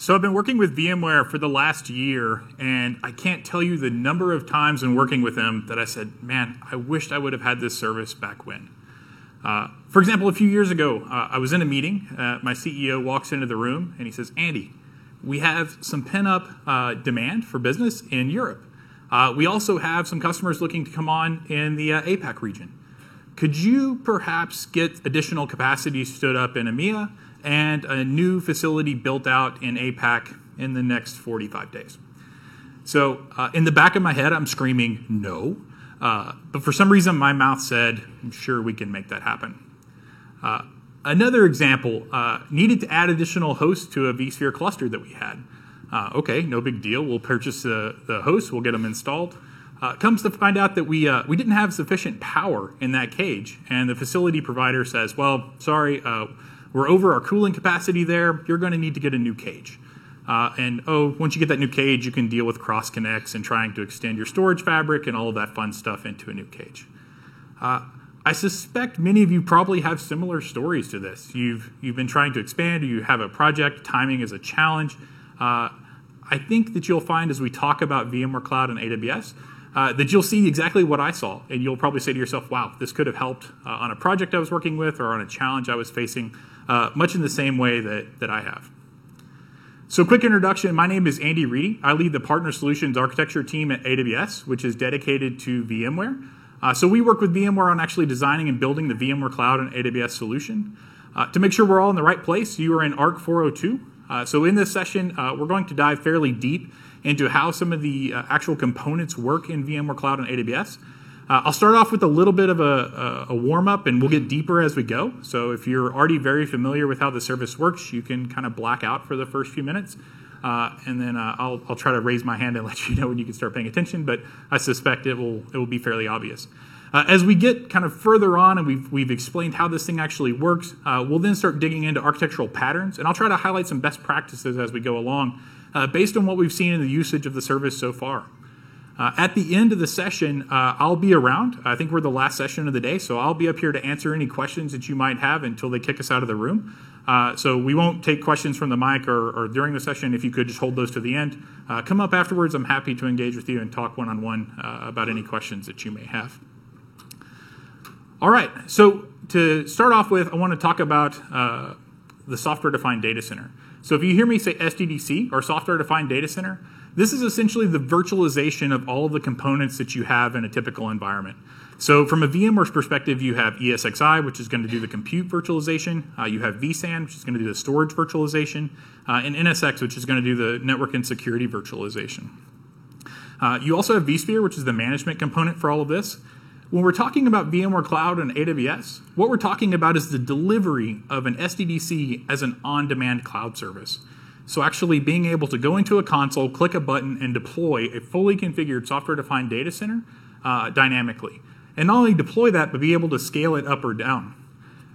So I've been working with VMware for the last year, and I can't tell you the number of times in working with them that I said, man, I wished I would have had this service back when. Uh, for example, a few years ago, uh, I was in a meeting. Uh, my CEO walks into the room and he says, Andy, we have some pent up uh, demand for business in Europe. Uh, we also have some customers looking to come on in the uh, APAC region. Could you perhaps get additional capacity stood up in EMEA and a new facility built out in APAC in the next 45 days? So, uh, in the back of my head, I'm screaming, no. Uh, but for some reason, my mouth said, I'm sure we can make that happen. Uh, another example uh, needed to add additional hosts to a vSphere cluster that we had. Uh, okay, no big deal. We'll purchase the, the hosts, we'll get them installed. Uh, comes to find out that we, we didn't have sufficient power in that cage, and the facility provider says, Well, sorry, we're over our cooling capacity there. You're going to need to get a new cage. Uh, and oh, once you get that new cage, you can deal with cross connects and trying to extend your storage fabric and all of that fun stuff into a new cage. Uh, I suspect many of you probably have similar stories to this. You've, you've been trying to expand, or you have a project, timing is a challenge. Uh, I think that you'll find as we talk about VMware Cloud and AWS uh, that you'll see exactly what I saw, and you'll probably say to yourself, wow, this could have helped uh, on a project I was working with or on a challenge I was facing, uh, much in the same way that, that I have. So, quick introduction my name is Andy Reedy. I lead the Partner Solutions Architecture team at AWS, which is dedicated to VMware. Uh, so, we work with VMware on actually designing and building the VMware Cloud and AWS solution. Uh, to make sure we're all in the right place, you are in ARC 402. Uh, so, in this session, uh, we're going to dive fairly deep into how some of the uh, actual components work in VMware Cloud and AWS. Uh, I'll start off with a little bit of a, a, a warm up and we'll get deeper as we go. So, if you're already very familiar with how the service works, you can kind of black out for the first few minutes. Uh, and then uh, I'll, I'll, try to raise my hand and let you know when you can start paying attention, but I suspect it will, it will be fairly obvious. Uh, as we get kind of further on and we've, we've explained how this thing actually works, uh, we'll then start digging into architectural patterns, and I'll try to highlight some best practices as we go along uh, based on what we've seen in the usage of the service so far. Uh, at the end of the session, uh, I'll be around. I think we're the last session of the day, so I'll be up here to answer any questions that you might have until they kick us out of the room. Uh, so we won't take questions from the mic or, or, during the session. If you could just hold those to the end, uh, come up afterwards. I'm happy to engage with you and talk one on one about any questions that you may have. All right, so to start off with, I want to talk about uh, the software defined data center. So if you hear me say SDDC or software defined data center, this is essentially the virtualization of all of the components that you have in a typical environment. So from a VMware perspective, you have ESXi, which is going to do the compute virtualization. Uh, you have vSAN, which is going to do the storage virtualization, uh, and NSX, which is going to do the network and security virtualization. Uh, you also have vSphere, which is the management component for all of this. When we're talking about VMware Cloud and AWS, what we're talking about is the delivery of an SDDC as an on demand cloud service. So, actually being able to go into a console, click a button, and deploy a fully configured software defined data center uh, dynamically. And not only deploy that, but be able to scale it up or down.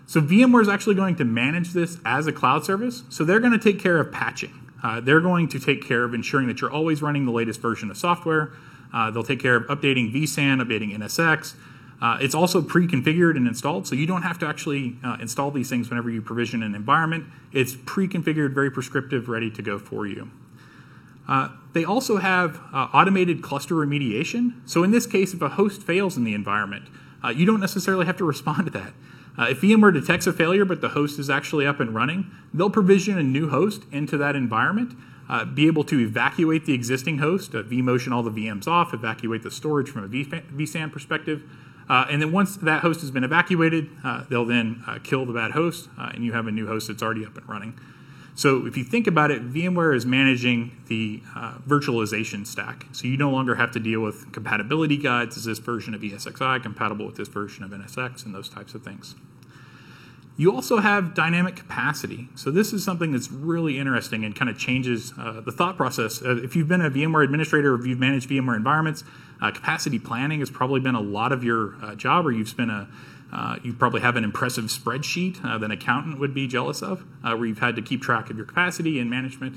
So, VMware is actually going to manage this as a cloud service. So, they're going to take care of patching. Uh, they're going to take care of ensuring that you're always running the latest version of software. Uh, they'll take care of updating vSAN, updating NSX. Uh, it's also pre-configured and installed, so you don't have to actually uh, install these things whenever you provision an environment. It's pre-configured, very prescriptive, ready to go for you. Uh, they also have uh, automated cluster remediation. So in this case, if a host fails in the environment, uh, you don't necessarily have to respond to that. Uh, if VMware detects a failure but the host is actually up and running, they'll provision a new host into that environment, be able to evacuate the existing host, vMotion all the VMs off, evacuate the storage from a vSAN perspective, uh, and then once that host has been evacuated, uh, they'll then uh, kill the bad host, uh, and you have a new host that's already up and running. So if you think about it, VMware is managing the uh, virtualization stack. So you no longer have to deal with compatibility guides. Is this version of ESXi compatible with this version of NSX and those types of things? You also have dynamic capacity. So this is something that's really interesting and kind of changes uh, the thought process. If you've been a VMware administrator or if you've managed VMware environments, uh, capacity planning has probably been a lot of your uh, job, or you've spent a uh, you probably have an impressive spreadsheet uh, that an accountant would be jealous of, where you've had to keep track of your capacity and management.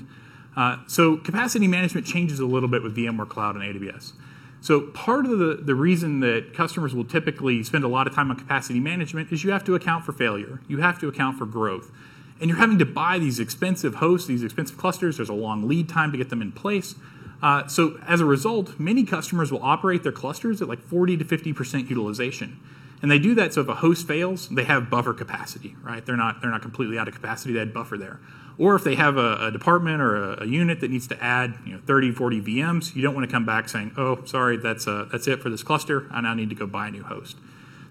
so capacity management changes a little bit with VMware Cloud and AWS. So part of the, the reason that customers will typically spend a lot of time on capacity management is you have to account for failure. You have to account for growth. and you're having to buy these expensive hosts, these expensive clusters. There's a long lead time to get them in place. Uh, so as a result, many customers will operate their clusters at like 40 to 50% utilization. And they do that so if a host fails, they have buffer capacity, right? They're not, they're not completely out of capacity, they had buffer there. Or if they have a, a department or a, a, unit that needs to add you know, 30, 40 VMs, you don't want to come back saying, oh, sorry, that's, uh, that's it for this cluster. I now need to go buy a new host.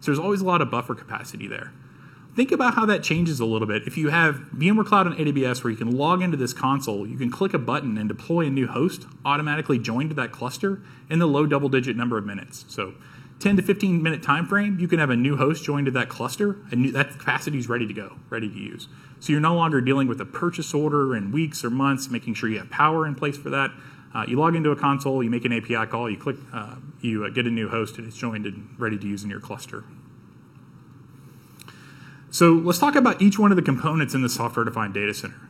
So there's always a lot of buffer capacity there. Think about how that changes a little bit. If you have VMware Cloud on AWS where you can log into this console, you can click a button and deploy a new host automatically joined to that cluster in the low double digit number of minutes. So 10 to 15 minute time frame, you can have a new host joined to that cluster, and that capacity is ready to go, ready to use. So you're no longer dealing with a purchase order in weeks or months, making sure you have power in place for that. Uh, you log into a console, you make an API call, you click, uh, you uh, get a new host, and it's joined and ready to use in your cluster. So let's talk about each one of the components in the software-defined data center.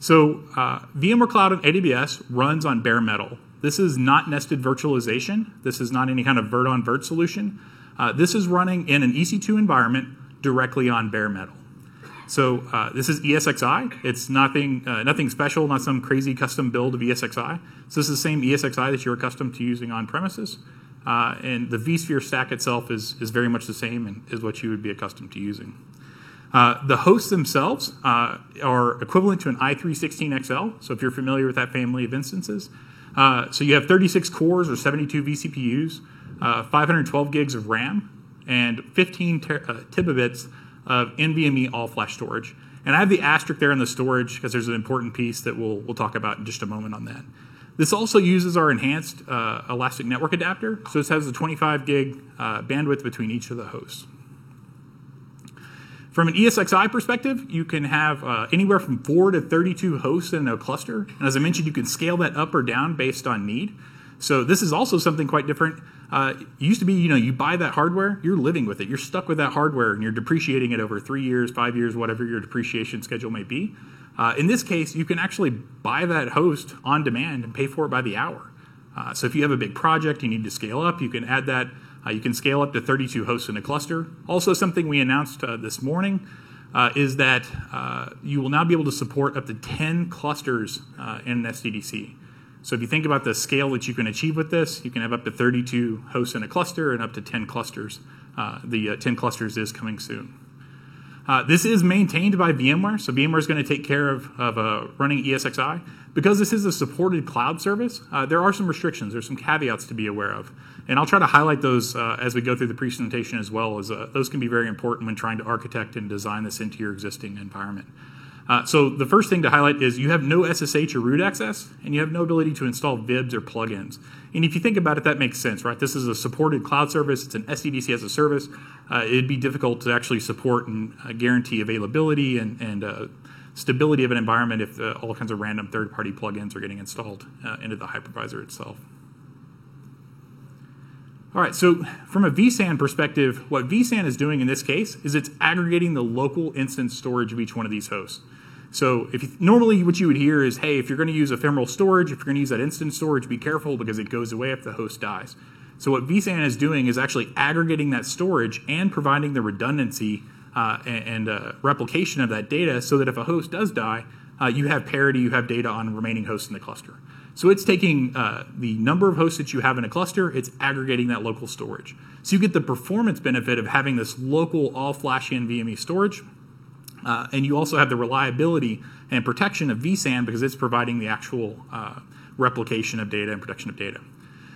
So uh, VMware Cloud on AWS runs on bare metal. This is not nested virtualization. This is not any kind of vert on vert solution. Uh, this is running in an EC2 environment directly on bare metal. So uh, this is ESXi. It's nothing, uh, nothing special, not some crazy custom build of ESXi. So this is the same ESXi that you're accustomed to using on premises. Uh, and the vSphere stack itself is, is very much the same and is what you would be accustomed to using. Uh, the hosts themselves uh, are equivalent to an i316XL. So if you're familiar with that family of instances, uh, so you have 36 cores or 72 vCPUs, uh, 512 gigs of RAM, and 15 ter- uh, of NVMe all-flash storage. And I have the asterisk there in the storage because there's an important piece that we'll, we'll talk about in just a moment on that. This also uses our enhanced uh, Elastic Network Adapter. So this has a 25 gig bandwidth between each of the hosts. From an ESXi perspective, you can have uh, anywhere from 4 to 32 hosts in a cluster. And as I mentioned, you can scale that up or down based on need. So this is also something quite different. Uh, used to be, you know, you buy that hardware, you're living with it. You're stuck with that hardware and you're depreciating it over three years, five years, whatever your depreciation schedule may be. Uh, in this case, you can actually buy that host on demand and pay for it by the hour. Uh, so if you have a big project, you need to scale up, you can add that uh, you can scale up to 32 hosts in a cluster. Also, something we announced uh, this morning uh, is that uh, you will now be able to support up to 10 clusters uh, in an SDDC. So if you think about the scale that you can achieve with this, you can have up to 32 hosts in a cluster and up to 10 clusters. Uh, the 10 clusters is coming soon. This is maintained by VMware, so VMware is going to take care of, of running ESXi. Because this is a supported cloud service, there are some restrictions. There's some caveats to be aware of. And I'll try to highlight those uh, as we go through the presentation as well, as uh, those can be very important when trying to architect and design this into your existing environment. Uh, so the first thing to highlight is you have no SSH or root access, and you have no ability to install VIBs or plugins. And if you think about it, that makes sense, right? This is a supported cloud service. It's an SDDC as a service. Uh, it'd be difficult to actually support and uh, guarantee availability and, and uh, stability of an environment if all kinds of random third-party plugins are getting installed into the hypervisor itself. All right, so from a vSAN perspective, what vSAN is doing in this case is it's aggregating the local instance storage of each one of these hosts. So if you, normally what you would hear is, hey, if you're going to use ephemeral storage, if you're going to use that instance storage, be careful because it goes away if the host dies. So what vSAN is doing is actually aggregating that storage and providing the redundancy uh, and, and uh, replication of that data so that if a host does die, uh, you have parity, you have data on remaining hosts in the cluster. So it's taking uh, the number of hosts that you have in a cluster, it's aggregating that local storage. So you get the performance benefit of having this local all flash NVMe storage. Uh, and you also have the reliability and protection of vSAN because it's providing the actual uh, replication of data and protection of data.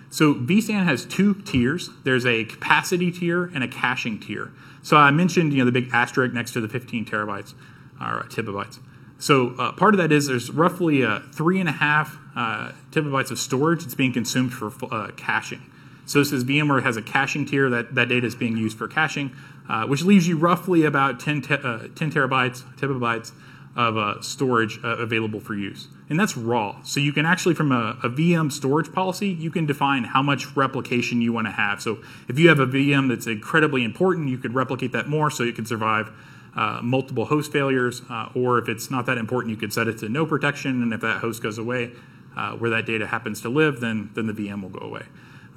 So vSAN has two tiers. There's a capacity tier and a caching tier. So I mentioned you know the big asterisk next to the 15 terabytes or terabytes. So uh, part of that is there's roughly uh, three and a half uh, terabytes of storage that's being consumed for uh, caching. So this is VMware has a caching tier that that data is being used for caching, uh, which leaves you roughly about 10, te- uh, 10 terabytes, terabytes of storage available for use. And that's raw. So you can actually, from a, a VM storage policy, you can define how much replication you want to have. So if you have a VM that's incredibly important, you could replicate that more so it can survive uh, multiple host failures, uh, or if it's not that important, you could set it to no protection, and if that host goes away, uh, where that data happens to live, then, then the VM will go away.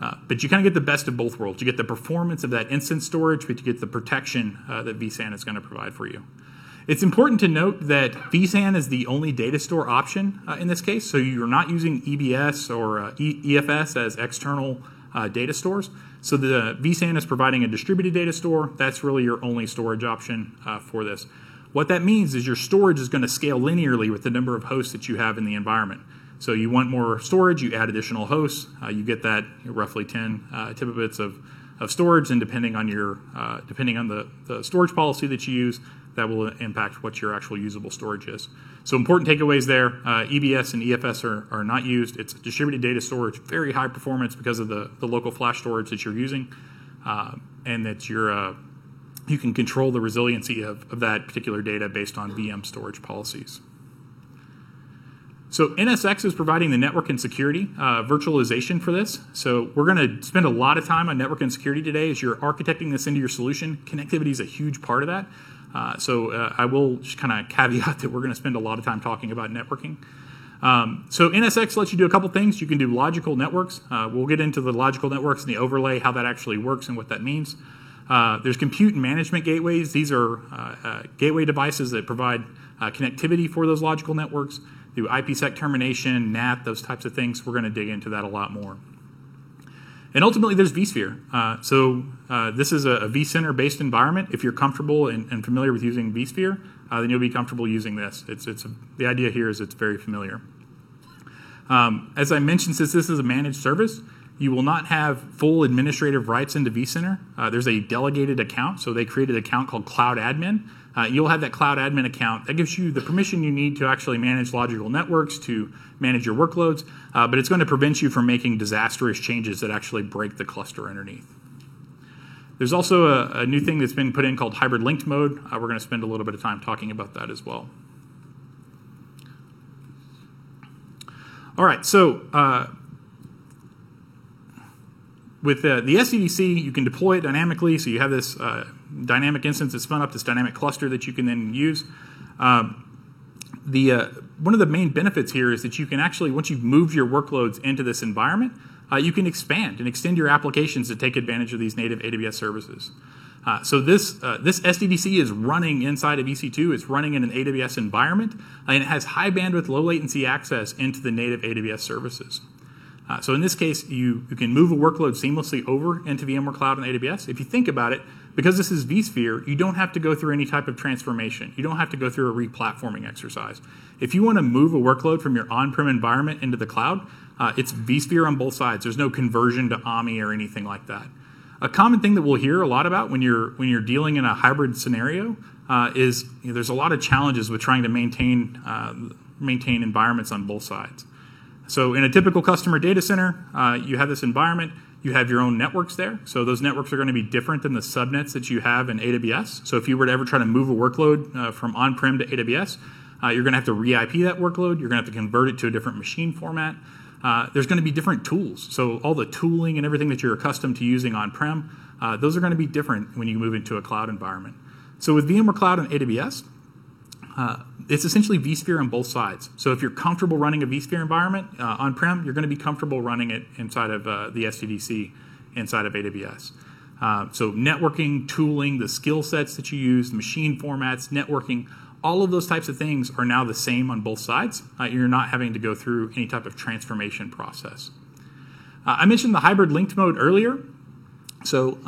Uh, but you kind of get the best of both worlds. You get the performance of that instance storage, but you get the protection uh, that vSAN is going to provide for you. It's important to note that vSAN is the only data store option in this case, so you're not using EBS or e- EFS as external data stores. So the vSAN is providing a distributed data store. That's really your only storage option uh, for this. What that means is your storage is going to scale linearly with the number of hosts that you have in the environment. So you want more storage, you add additional hosts, uh, you get that roughly 10 uh, of, of storage, and depending on your uh, depending on the, the storage policy that you use, that will impact what your actual usable storage is. So important takeaways there. Uh, EBS and EFS are, are not used. It's distributed data storage, very high performance because of the, the local flash storage that you're using, uh, and that you're uh, you can control the resiliency of, of that particular data based on VM storage policies. So NSX is providing the network and security uh, virtualization for this. So we're going to spend a lot of time on network and security today as you're architecting this into your solution. Connectivity is a huge part of that. Uh, so uh, I will just kind of caveat that we're going to spend a lot of time talking about networking. Um, so NSX lets you do a couple things. You can do logical networks. Uh, we'll get into the logical networks and the overlay, how that actually works and what that means. Uh, there's compute and management gateways. These are uh, gateway devices that provide connectivity for those logical networks through IPsec termination, NAT, those types of things. We're going to dig into that a lot more. And ultimately, there's vSphere. Uh, so uh, this is a, a vCenter-based environment. If you're comfortable and, and familiar with using vSphere, uh, then you'll be comfortable using this. It's, it's a, the idea here is it's very familiar. Um, as I mentioned, since this is a managed service, you will not have full administrative rights into vCenter. Uh, there's a delegated account, so they created an account called Cloud Admin. Uh, you'll have that Cloud Admin account. That gives you the permission you need to actually manage logical networks, to manage your workloads, uh, but it's going to prevent you from making disastrous changes that actually break the cluster underneath. There's also a, a new thing that's been put in called hybrid linked mode. Uh, we're going to spend a little bit of time talking about that as well. All right, so uh, with uh, the SDDC, you can deploy it dynamically, so you have this uh, dynamic instance that's spun up, this dynamic cluster that you can then use. Um, the uh, one of the main benefits here is that you can actually, once you've moved your workloads into this environment, uh, you can expand and extend your applications to take advantage of these native AWS services. Uh, so this uh, this SDDC is running inside of EC2. It's running in an AWS environment, and it has high bandwidth, low latency access into the native AWS services. Uh, so in this case, you, you can move a workload seamlessly over into VMware Cloud and AWS. If you think about it, because this is vSphere, you don't have to go through any type of transformation. You don't have to go through a replatforming exercise. If you want to move a workload from your on-prem environment into the cloud, uh, it's vSphere on both sides. There's no conversion to AMI or anything like that. A common thing that we'll hear a lot about when you're when you're dealing in a hybrid scenario uh, is you know, there's a lot of challenges with trying to maintain uh, maintain environments on both sides. So in a typical customer data center, uh, you have this environment. You have your own networks there. So those networks are going to be different than the subnets that you have in AWS. So if you were to ever try to move a workload uh, from on-prem to AWS, uh, you're going to have to re-IP that workload. You're going to have to convert it to a different machine format. Uh, there's going to be different tools. So all the tooling and everything that you're accustomed to using on-prem, uh, those are going to be different when you move into a cloud environment. So with VMware Cloud and AWS, uh, it's essentially vSphere on both sides. So if you're comfortable running a vSphere environment uh, on-prem, you're going to be comfortable running it inside of uh, the SDDC inside of AWS. Uh, so networking, tooling, the skill sets that you use, the machine formats, networking, all of those types of things are now the same on both sides. Uh, you're not having to go through any type of transformation process. Uh, I mentioned the hybrid linked mode earlier. So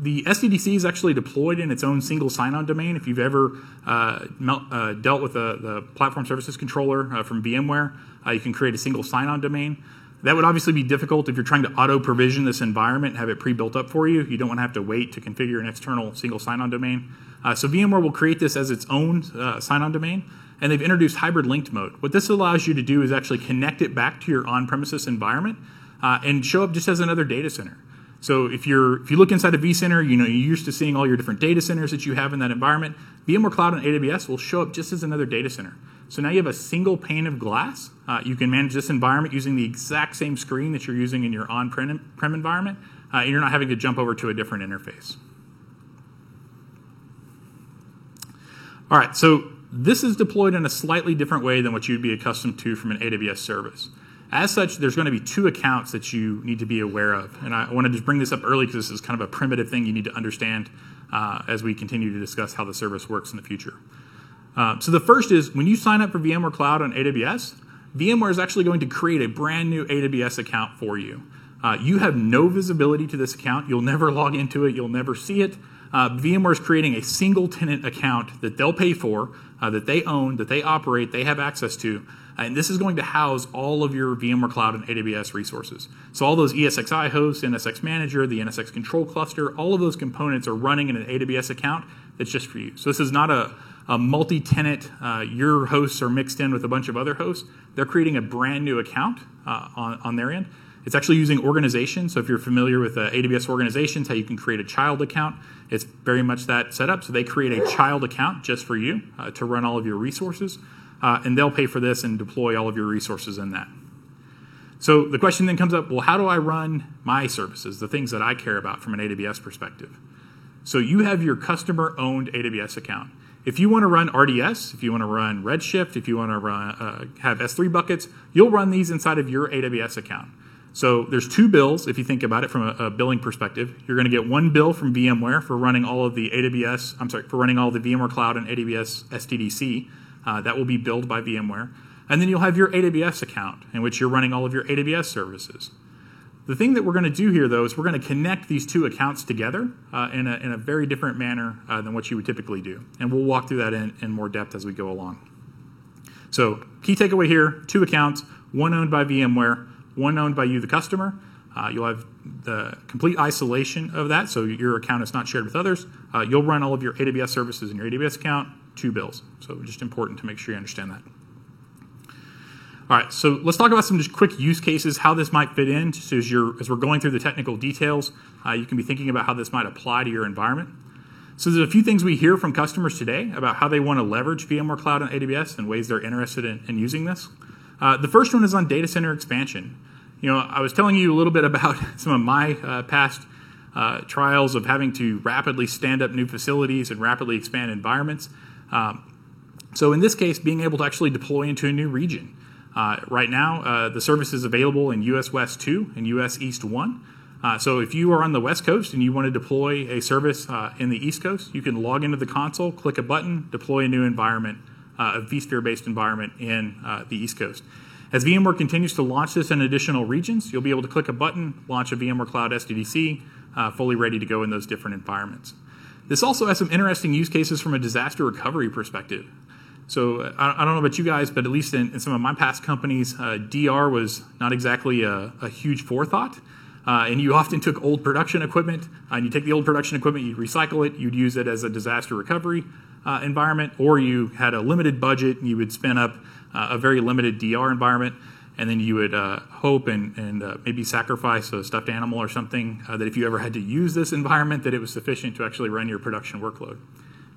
the SDDC is actually deployed in its own single sign-on domain. If you've ever uh, uh, dealt with the, the, platform services controller uh, from VMware, uh, you can create a single sign-on domain. That would obviously be difficult if you're trying to auto-provision this environment have it pre-built up for you. You don't want to have to wait to configure an external single sign-on domain. Uh, so VMware will create this as its own sign-on domain, and they've introduced hybrid linked mode. What this allows you to do is actually connect it back to your on-premises environment and show up just as another data center. So if you're if you look inside a vCenter, you know you're used to seeing all your different data centers that you have in that environment. VMware Cloud and AWS will show up just as another data center. So now you have a single pane of glass. Uh, you can manage this environment using the exact same screen that you're using in your on-prem environment, uh, and you're not having to jump over to a different interface. All right, so this is deployed in a slightly different way than what you'd be accustomed to from an AWS service. As such, there's going to be two accounts that you need to be aware of. And I want to just bring this up early because this is kind of a primitive thing you need to understand uh, as we continue to discuss how the service works in the future. Uh, so the first is when you sign up for VMware Cloud on AWS, VMware is actually going to create a brand new AWS account for you. Uh, you have no visibility to this account. You'll never log into it. You'll never see it. Uh, VMware is creating a single tenant account that they'll pay for, uh, that they own, that they operate, they have access to. And this is going to house all of your VMware Cloud and AWS resources. So all those ESXi hosts, NSX Manager, the NSX Control Cluster, all of those components are running in an AWS account that's just for you. So this is not a, a multi-tenant, uh, your hosts are mixed in with a bunch of other hosts. They're creating a brand new account uh, on, on their end. It's actually using organization. So if you're familiar with uh, AWS organizations, how you can create a child account, it's very much that setup. So they create a child account just for you uh, to run all of your resources uh, and they'll pay for this and deploy all of your resources in that. So the question then comes up well, how do I run my services, the things that I care about from an AWS perspective? So you have your customer owned AWS account. If you want to run RDS, if you want to run Redshift, if you want to run, uh, have S3 buckets, you'll run these inside of your AWS account. So there's two bills if you think about it from a, a billing perspective. You're going to get one bill from VMware for running all of the AWS, I'm sorry, for running all the VMware Cloud and AWS SDDC. Uh, that will be billed by VMware. And then you'll have your AWS account in which you're running all of your AWS services. The thing that we're going to do here, though, is we're going to connect these two accounts together uh, in, a, in, a, very different manner uh, than what you would typically do. And we'll walk through that in, in more depth as we go along. So, key takeaway here two accounts, one owned by VMware, one owned by you, the customer. Uh, you'll have the complete isolation of that, so your account is not shared with others. Uh, you'll run all of your AWS services in your AWS account two bills. So just important to make sure you understand that. All right, so let's talk about some just quick use cases, how this might fit in. So as, you're, as we're going through the technical details, uh, you can be thinking about how this might apply to your environment. So there's a few things we hear from customers today about how they want to leverage VMware Cloud on AWS and ways they're interested in, in using this. Uh, the first one is on data center expansion. You know, I was telling you a little bit about some of my uh, past uh, trials of having to rapidly stand up new facilities and rapidly expand environments. Um, so in this case, being able to actually deploy into a new region. Uh, right now, uh, the service is available in US West 2 and US East 1. Uh, so if you are on the West Coast and you want to deploy a service uh, in the East Coast, you can log into the console, click a button, deploy a new environment, uh, a vSphere-based environment in uh, the East Coast. As VMware continues to launch this in additional regions, you'll be able to click a button, launch a VMware Cloud SDDC, fully ready to go in those different environments. This also has some interesting use cases from a disaster recovery perspective. So I, I don't know about you guys, but at least in, in some of my past companies, uh, DR was not exactly a, a huge forethought. Uh, and you often took old production equipment, uh, and you take the old production equipment, you recycle it, you'd use it as a disaster recovery uh, environment, or you had a limited budget and you would spin up uh, a very limited DR environment and then you would uh, hope and, and uh, maybe sacrifice a stuffed animal or something uh, that if you ever had to use this environment that it was sufficient to actually run your production workload.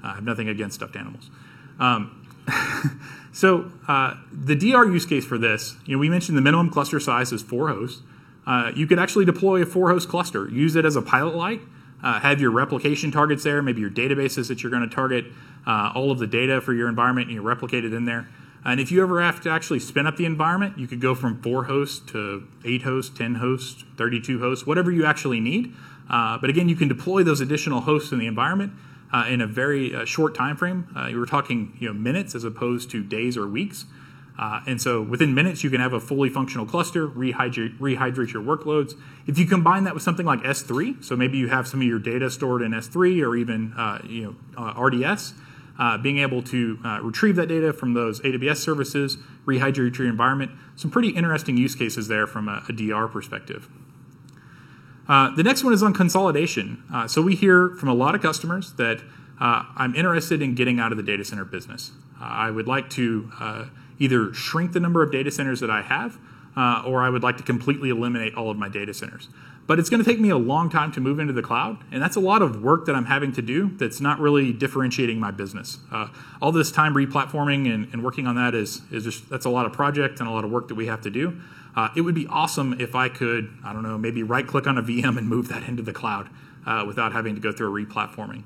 Uh, i have nothing against stuffed animals. Um, so uh, the dr use case for this you know we mentioned the minimum cluster size is four hosts. Uh, you could actually deploy a four host cluster. Use it as a pilot light. Have your replication targets there maybe your databases that you're going to target all of the data for your environment and you replicate it in there and if you ever have to actually spin up the environment, you could go from four hosts to eight hosts, 10 hosts, 32 hosts, whatever you actually need. Uh, but again, you can deploy those additional hosts in the environment uh, in a very uh, short time frame. Uh, you were talking you know, minutes as opposed to days or weeks. Uh, and so within minutes, you can have a fully functional cluster, rehydrate, rehydrate your workloads. If you combine that with something like S3, so maybe you have some of your data stored in S3 or even uh, you know, RDS, uh, being able to uh, retrieve that data from those AWS services, rehydrate your environment. Some pretty interesting use cases there from a, a DR perspective. Uh, the next one is on consolidation. Uh, so we hear from a lot of customers that uh, I'm interested in getting out of the data center business. Uh, I would like to either shrink the number of data centers that I have, or I would like to completely eliminate all of my data centers. But it's going to take me a long time to move into the cloud, and that's a lot of work that I'm having to do that's not really differentiating my business. Uh, all this time replatforming and, and, working on that is, is just that's a lot of project and a lot of work that we have to do. Uh, it would be awesome if I could, I don't know, maybe right click on a VM and move that into the cloud uh, without having to go through a replatforming.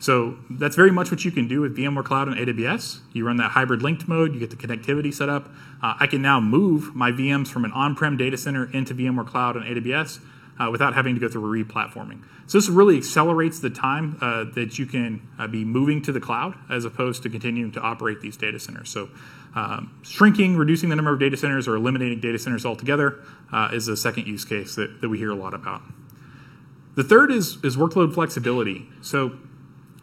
So that's very much what you can do with VMware Cloud and AWS. You run that hybrid linked mode, you get the connectivity set up. Uh, I can now move my VMs from an on prem data center into VMware Cloud and AWS uh, without having to go through re-platforming. So this really accelerates the time uh, that you can uh, be moving to the cloud as opposed to continuing to operate these data centers. So um, shrinking, reducing the number of data centers, or eliminating data centers altogether uh, is a second use case that, that we hear a lot about. The third is, is workload flexibility. So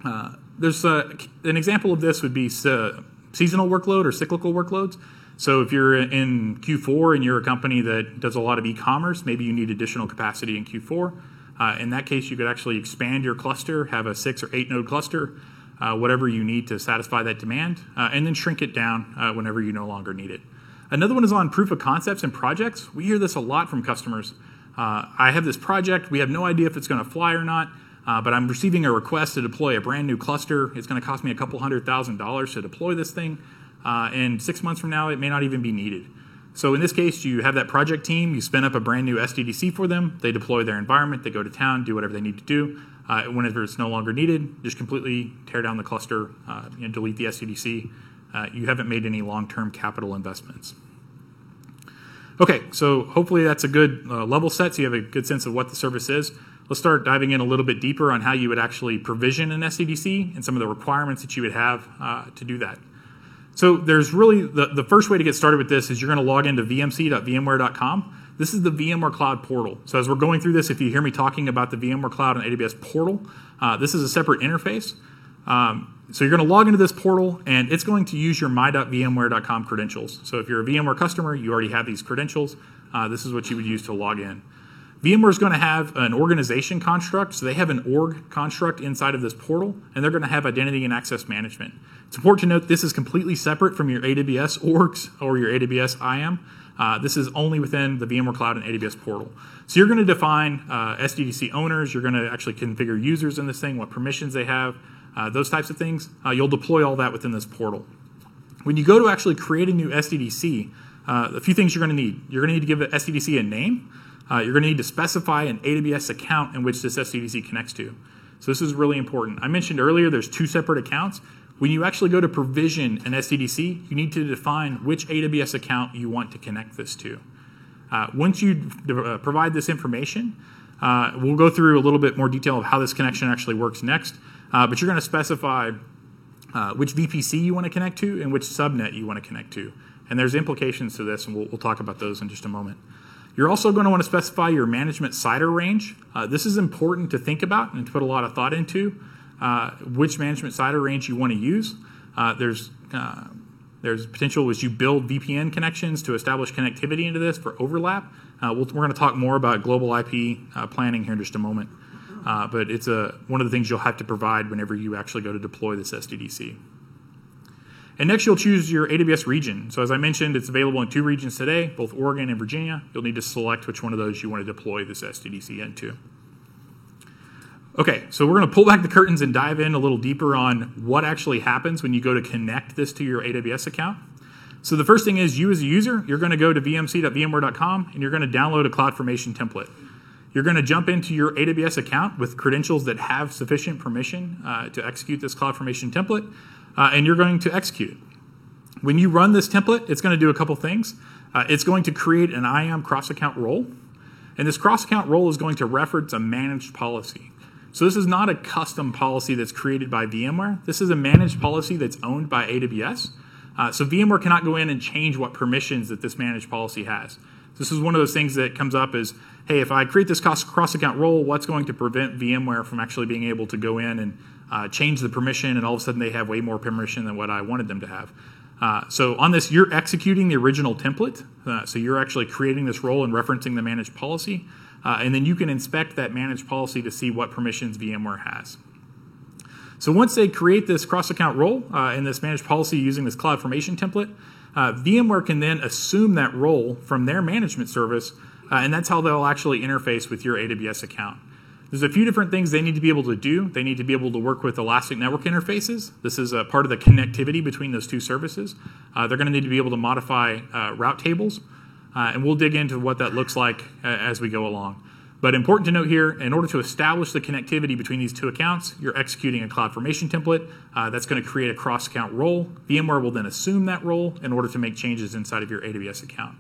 uh, there's a, an example of this would be uh, seasonal workload or cyclical workloads. So if you're in Q4 and you're a company that does a lot of e-commerce, maybe you need additional capacity in Q4. Uh, in that case, you could actually expand your cluster, have a six or eight node cluster, uh, whatever you need to satisfy that demand, uh, and then shrink it down uh, whenever you no longer need it. Another one is on proof of concepts and projects. We hear this a lot from customers. Uh, I have this project, we have no idea if it's going to fly or not. Uh, but I'm receiving a request to deploy a brand new cluster. It's going to cost me a couple hundred thousand dollars to deploy this thing. Uh, and six months from now, it may not even be needed. So in this case, you have that project team, you spin up a brand new SDDC for them, they deploy their environment, they go to town, do whatever they need to do. Uh, whenever it's no longer needed, just completely tear down the cluster, uh, know, delete the SDDC. Uh, you haven't made any long-term capital investments. Okay, so hopefully that's a good uh, level set, so you have a good sense of what the service is. Let's start diving in a little bit deeper on how you would actually provision an SDDC and some of the requirements that you would have uh, to do that. So there's really the, the first way to get started with this is you're going to log into vmc.vmware.com. This is the VMware Cloud portal. So as we're going through this, if you hear me talking about the VMware Cloud and AWS portal, uh, this is a separate interface. Um, so you're going to log into this portal, and it's going to use your my.vmware.com credentials. So if you're a VMware customer, you already have these credentials. Uh, this is what you would use to log in. VMware is going to have an organization construct. So they have an org construct inside of this portal, and they're going to have identity and access management. It's important to note this is completely separate from your AWS orgs or your AWS IAM. Uh, this is only within the VMware Cloud and AWS portal. So you're going to define uh, SDDC owners. You're going to actually configure users in this thing, what permissions they have, uh, those types of things. Uh, you'll deploy all that within this portal. When you go to actually create a new SDDC, uh, a few things you're going to need. You're going to need to give the SDDC a name. Uh, you're going to need to specify an AWS account in which this SDDC connects to. So this is really important. I mentioned earlier there's two separate accounts. When you actually go to provision an SDDC, you need to define which AWS account you want to connect this to. Uh, once you uh, provide this information, uh, we'll go through a little bit more detail of how this connection actually works next. Uh, but you're going to specify which VPC you want to connect to and which subnet you want to connect to. And there's implications to this, and we'll, we'll talk about those in just a moment. You're also going to want to specify your management CIDR range. Uh, this is important to think about and to put a lot of thought into uh, which management CIDR range you want to use. Uh, there's uh, there's potential as you build VPN connections to establish connectivity into this for overlap. Uh, we we are going to talk more about global IP uh, planning here in just a moment. but it's a, one of the things you'll have to provide whenever you actually go to deploy this SDDC. And next, you'll choose your AWS region. So as I mentioned, it's available in two regions today, both Oregon and Virginia. You'll need to select which one of those you want to deploy this SDDC into. Okay, so we're going to pull back the curtains and dive in a little deeper on what actually happens when you go to connect this to your AWS account. So the first thing is you as a user, you're going to go to vmc.vmware.com and you're going to download a CloudFormation template. You're going to jump into your AWS account with credentials that have sufficient permission uh, to execute this CloudFormation template uh, and you're going to execute. When you run this template, it's going to do a couple things. Uh, it's going to create an IAM cross account role, and this cross account role is going to reference a managed policy. So this is not a custom policy that's created by VMware. This is a managed policy that's owned by AWS. Uh, so VMware cannot go in and change what permissions that this managed policy has. This is one of those things that comes up is, hey, if I create this cross account role, what's going to prevent VMware from actually being able to go in and uh, change the permission, and all of a sudden they have way more permission than what I wanted them to have. Uh, so on this, you're executing the original template. Uh, so you're actually creating this role and referencing the managed policy. Uh, and then you can inspect that managed policy to see what permissions VMware has. So once they create this cross-account role uh, in this managed policy using this CloudFormation template, uh, VMware can then assume that role from their management service, and that's how they'll actually interface with your AWS account. There's a few different things they need to be able to do. They need to be able to work with Elastic Network interfaces. This is a part of the connectivity between those two services. Uh, they're going to need to be able to modify uh, route tables, uh, and we'll dig into what that looks like uh, as we go along. But important to note here, in order to establish the connectivity between these two accounts, you're executing a CloudFormation template uh, that's going to create a cross-account role. VMware will then assume that role in order to make changes inside of your AWS account.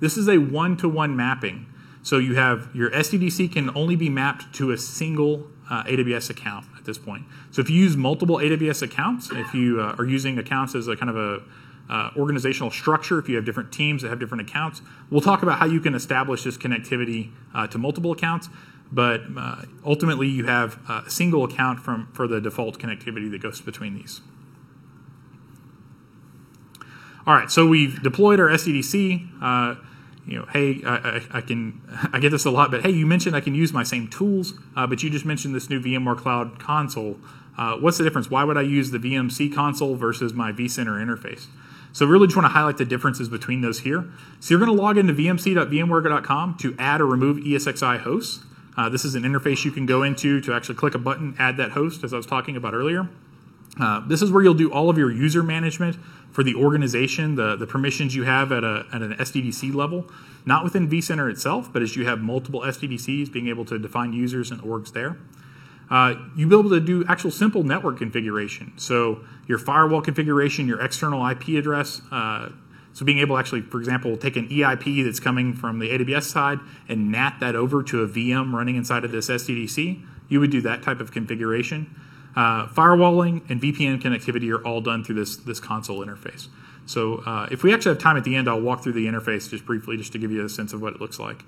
This is a one-to-one mapping So you have your SDDC can only be mapped to a single uh, AWS account at this point. So if you use multiple AWS accounts, if you uh, are using accounts as a kind of a uh, organizational structure, if you have different teams that have different accounts, we'll talk about how you can establish this connectivity uh, to multiple accounts. But uh, ultimately, you have a single account from for the default connectivity that goes between these. All right, so we've deployed our SDDC. You know, hey, I, I, I, can I get this a lot, but hey, you mentioned I can use my same tools, uh, but you just mentioned this new VMware Cloud console. Uh, what's the difference? Why would I use the VMC console versus my vCenter interface? So really just want to highlight the differences between those here. So you're going to log into vmc.vmware.com to add or remove ESXi hosts. Uh, this is an interface you can go into to actually click a button, add that host, as I was talking about earlier. Uh, this is where you'll do all of your user management for the organization, the, the permissions you have at, a, at an SDDC level, not within vCenter itself, but as you have multiple SDDCs, being able to define users and orgs there. Uh, you'll be able to do actual simple network configuration. So your firewall configuration, your external IP address. Uh, so being able to actually, for example, take an EIP that's coming from the AWS side and NAT that over to a VM running inside of this SDDC, you would do that type of configuration. Uh, firewalling and VPN connectivity are all done through this, this console interface. So uh, if we actually have time at the end, I'll walk through the interface just briefly just to give you a sense of what it looks like.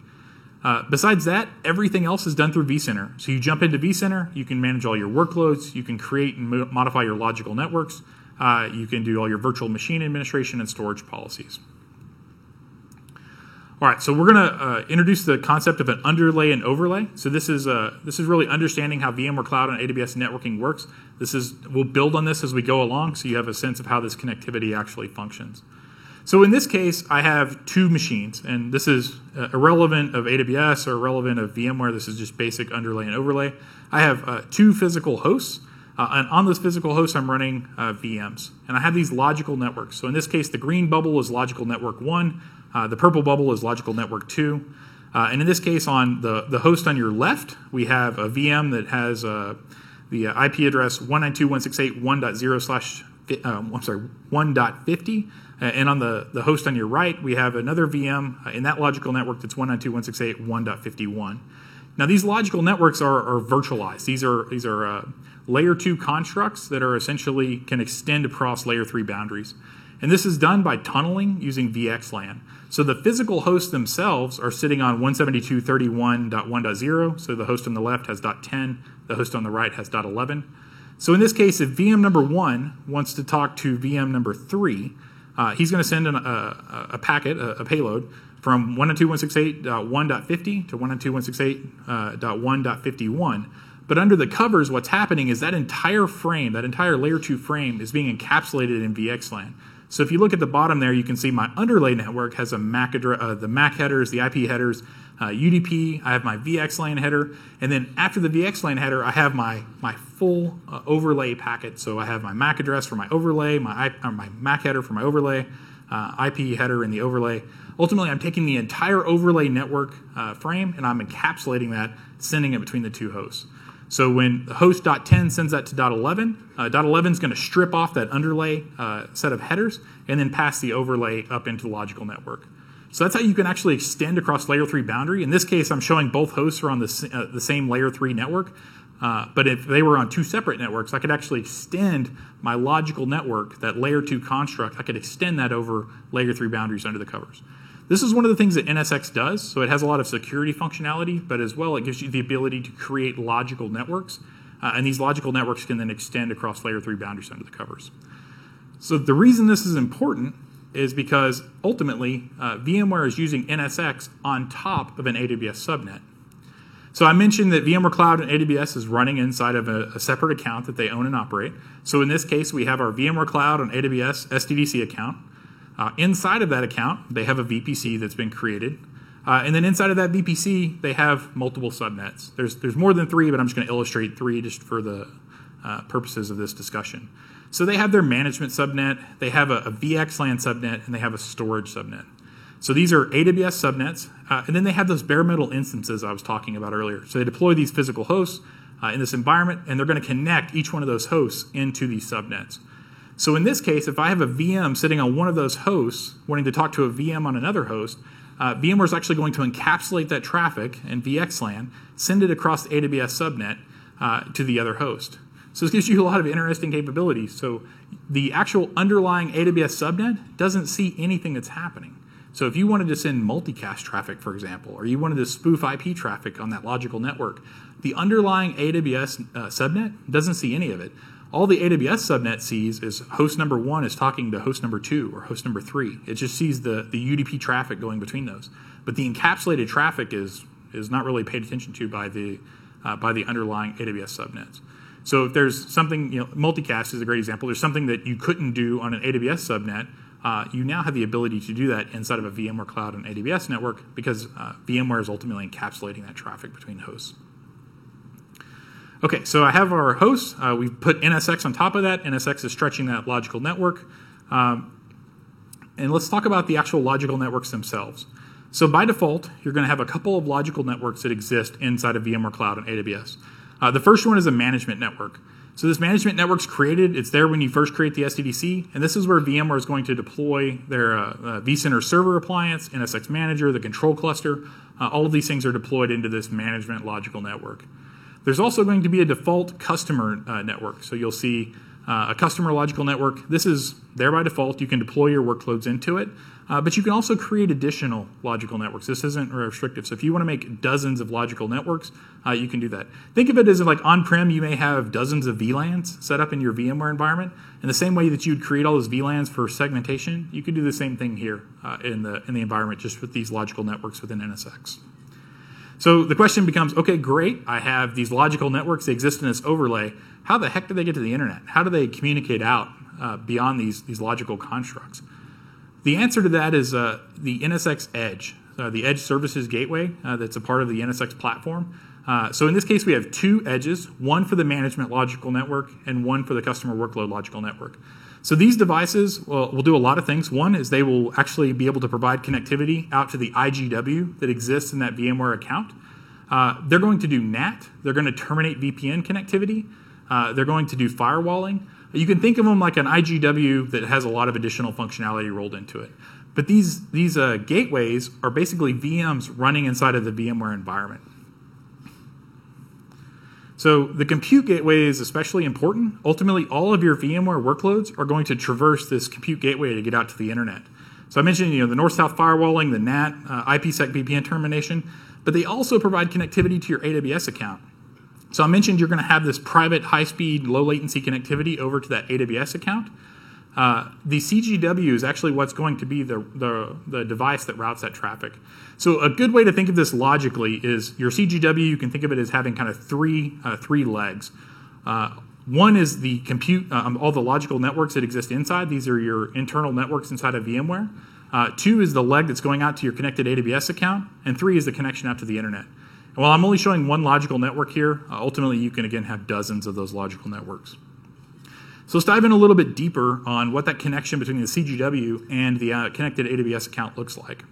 Uh, besides that, everything else is done through vCenter. So you jump into vCenter, you can manage all your workloads, you can create and mo- modify your logical networks, uh, you can do all your virtual machine administration and storage policies. All right, so we're going to uh, introduce the concept of an underlay and overlay. So this is uh, this is really understanding how VMware Cloud and AWS networking works. This is we'll build on this as we go along, so you have a sense of how this connectivity actually functions. So in this case, I have two machines, and this is uh, irrelevant of AWS or irrelevant of VMware. This is just basic underlay and overlay. I have uh, two physical hosts. Uh, and on those physical hosts, I'm running uh, VMs. And I have these logical networks. So in this case, the green bubble is logical network one, uh, the purple bubble is logical network 2. Uh, and in this case, on the, the host on your left, we have a VM that has uh, the uh, IP address 192.168.1.0 slash, I'm sorry, 1.50. Uh, and on the, the host on your right, we have another VM in that logical network that's 192.168.1.51. Now, these logical networks are, are virtualized. These are, these are layer two constructs that are essentially can extend across layer three boundaries. And this is done by tunneling using VXLAN. So the physical hosts themselves are sitting on 172.31.1.0. So the host on the left has .10, the host on the right has .11. So in this case, if VM number one wants to talk to VM number three, uh, he's going to send an, a, a, packet, a, a, payload, from 192.168.1.50 to 192.168.1.51. But under the covers, what's happening is that entire frame, that entire layer 2 frame, is being encapsulated in VXLAN. So if you look at the bottom there, you can see my underlay network has a MAC address, uh, the MAC headers, the IP headers, uh, UDP. I have my VXLAN header, and then after the VXLAN header, I have my my full uh, overlay packet. So I have my MAC address for my overlay, my my MAC header for my overlay, uh, IP header in the overlay. Ultimately, I'm taking the entire overlay network uh, frame and I'm encapsulating that, sending it between the two hosts. So when host host.10 sends that to .11, uh, .11 is going to strip off that underlay uh, set of headers and then pass the overlay up into the logical network. So that's how you can actually extend across layer 3 boundary. In this case, I'm showing both hosts are on the, uh, the same layer 3 network. Uh, but if they were on two separate networks, I could actually extend my logical network, that layer 2 construct, I could extend that over layer 3 boundaries under the covers. This is one of the things that NSX does. So it has a lot of security functionality, but as well, it gives you the ability to create logical networks. Uh, and these logical networks can then extend across layer 3 boundaries under the covers. So the reason this is important is because ultimately uh, VMware is using NSX on top of an AWS subnet. So I mentioned that VMware Cloud and AWS is running inside of a, a, separate account that they own and operate. So in this case, we have our VMware Cloud and AWS SDDC account. Uh, inside of that account, they have a VPC that's been created. Uh, and then inside of that VPC, they have multiple subnets. There's, there's more than three, but I'm just going to illustrate three just for the uh, purposes of this discussion. So they have their management subnet, they have a, a VXLAN subnet, and they have a storage subnet. So these are AWS subnets, uh, and then they have those bare metal instances I was talking about earlier. So they deploy these physical hosts uh, in this environment, and they're going to connect each one of those hosts into these subnets. So in this case, if I have a VM sitting on one of those hosts wanting to talk to a VM on another host, uh, VMware is actually going to encapsulate that traffic in VXLAN, send it across the AWS subnet uh, to the other host. So this gives you a lot of interesting capabilities. So the actual underlying AWS subnet doesn't see anything that's happening. So if you wanted to send multicast traffic, for example, or you wanted to spoof IP traffic on that logical network, the underlying AWS uh, subnet doesn't see any of it. All the AWS subnet sees is host number one is talking to host number two or host number three. It just sees the, the UDP traffic going between those. But the encapsulated traffic is, is not really paid attention to by the, uh, by the underlying AWS subnets. So if there's something, you know, multicast is a great example. There's something that you couldn't do on an AWS subnet. Uh, you now have the ability to do that inside of a VMware Cloud and AWS network because uh, VMware is ultimately encapsulating that traffic between hosts. Okay, so I have our hosts. Uh, we've put NSX on top of that. NSX is stretching that logical network. Um, and let's talk about the actual logical networks themselves. So by default, you're going to have a couple of logical networks that exist inside of VMware Cloud and AWS. Uh, the first one is a management network. So this management network's created. It's there when you first create the SDDC, and this is where VMware is going to deploy their uh, uh, vCenter server appliance, NSX Manager, the control cluster. Uh, all of these things are deployed into this management logical network. There's also going to be a default customer uh, network. So you'll see uh, a customer logical network. This is there by default. You can deploy your workloads into it. Uh, but you can also create additional logical networks. This isn't restrictive. So if you want to make dozens of logical networks, uh, you can do that. Think of it as like on-prem, you may have dozens of VLANs set up in your VMware environment. In the same way that you'd create all those VLANs for segmentation, you could do the same thing here uh, in the in the environment, just with these logical networks within NSX. So the question becomes, okay, great. I have these logical networks. They exist in this overlay. How the heck do they get to the internet? How do they communicate out uh, beyond these these logical constructs? The answer to that is uh, the NSX Edge, uh, the Edge Services Gateway uh, that's a part of the NSX platform. Uh, so in this case, we have two edges, one for the management logical network and one for the customer workload logical network. So these devices will, will, do a lot of things. One is they will actually be able to provide connectivity out to the IGW that exists in that VMware account. Uh, they're going to do NAT. They're going to terminate VPN connectivity. Uh, they're going to do firewalling. You can think of them like an IGW that has a lot of additional functionality rolled into it. But these, these uh, gateways are basically VMs running inside of the VMware environment. So the compute gateway is especially important. Ultimately, all of your VMware workloads are going to traverse this compute gateway to get out to the internet. So I mentioned you know, the north-south firewalling, the NAT, uh, IPsec VPN termination, but they also provide connectivity to your AWS account. So I mentioned you're going to have this private high-speed, low-latency connectivity over to that AWS account. Uh, the CGW is actually what's going to be the, the, the, device that routes that traffic. So a good way to think of this logically is your CGW, you can think of it as having kind of three, uh, three legs. Uh, one is the compute, um, all the logical networks that exist inside. These are your internal networks inside of VMware. Uh, two is the leg that's going out to your connected AWS account. And three is the connection out to the internet. And While I'm only showing one logical network here, uh, ultimately you can again have dozens of those logical networks. So let's dive in a little bit deeper on what that connection between the CGW and the uh, connected AWS account looks like.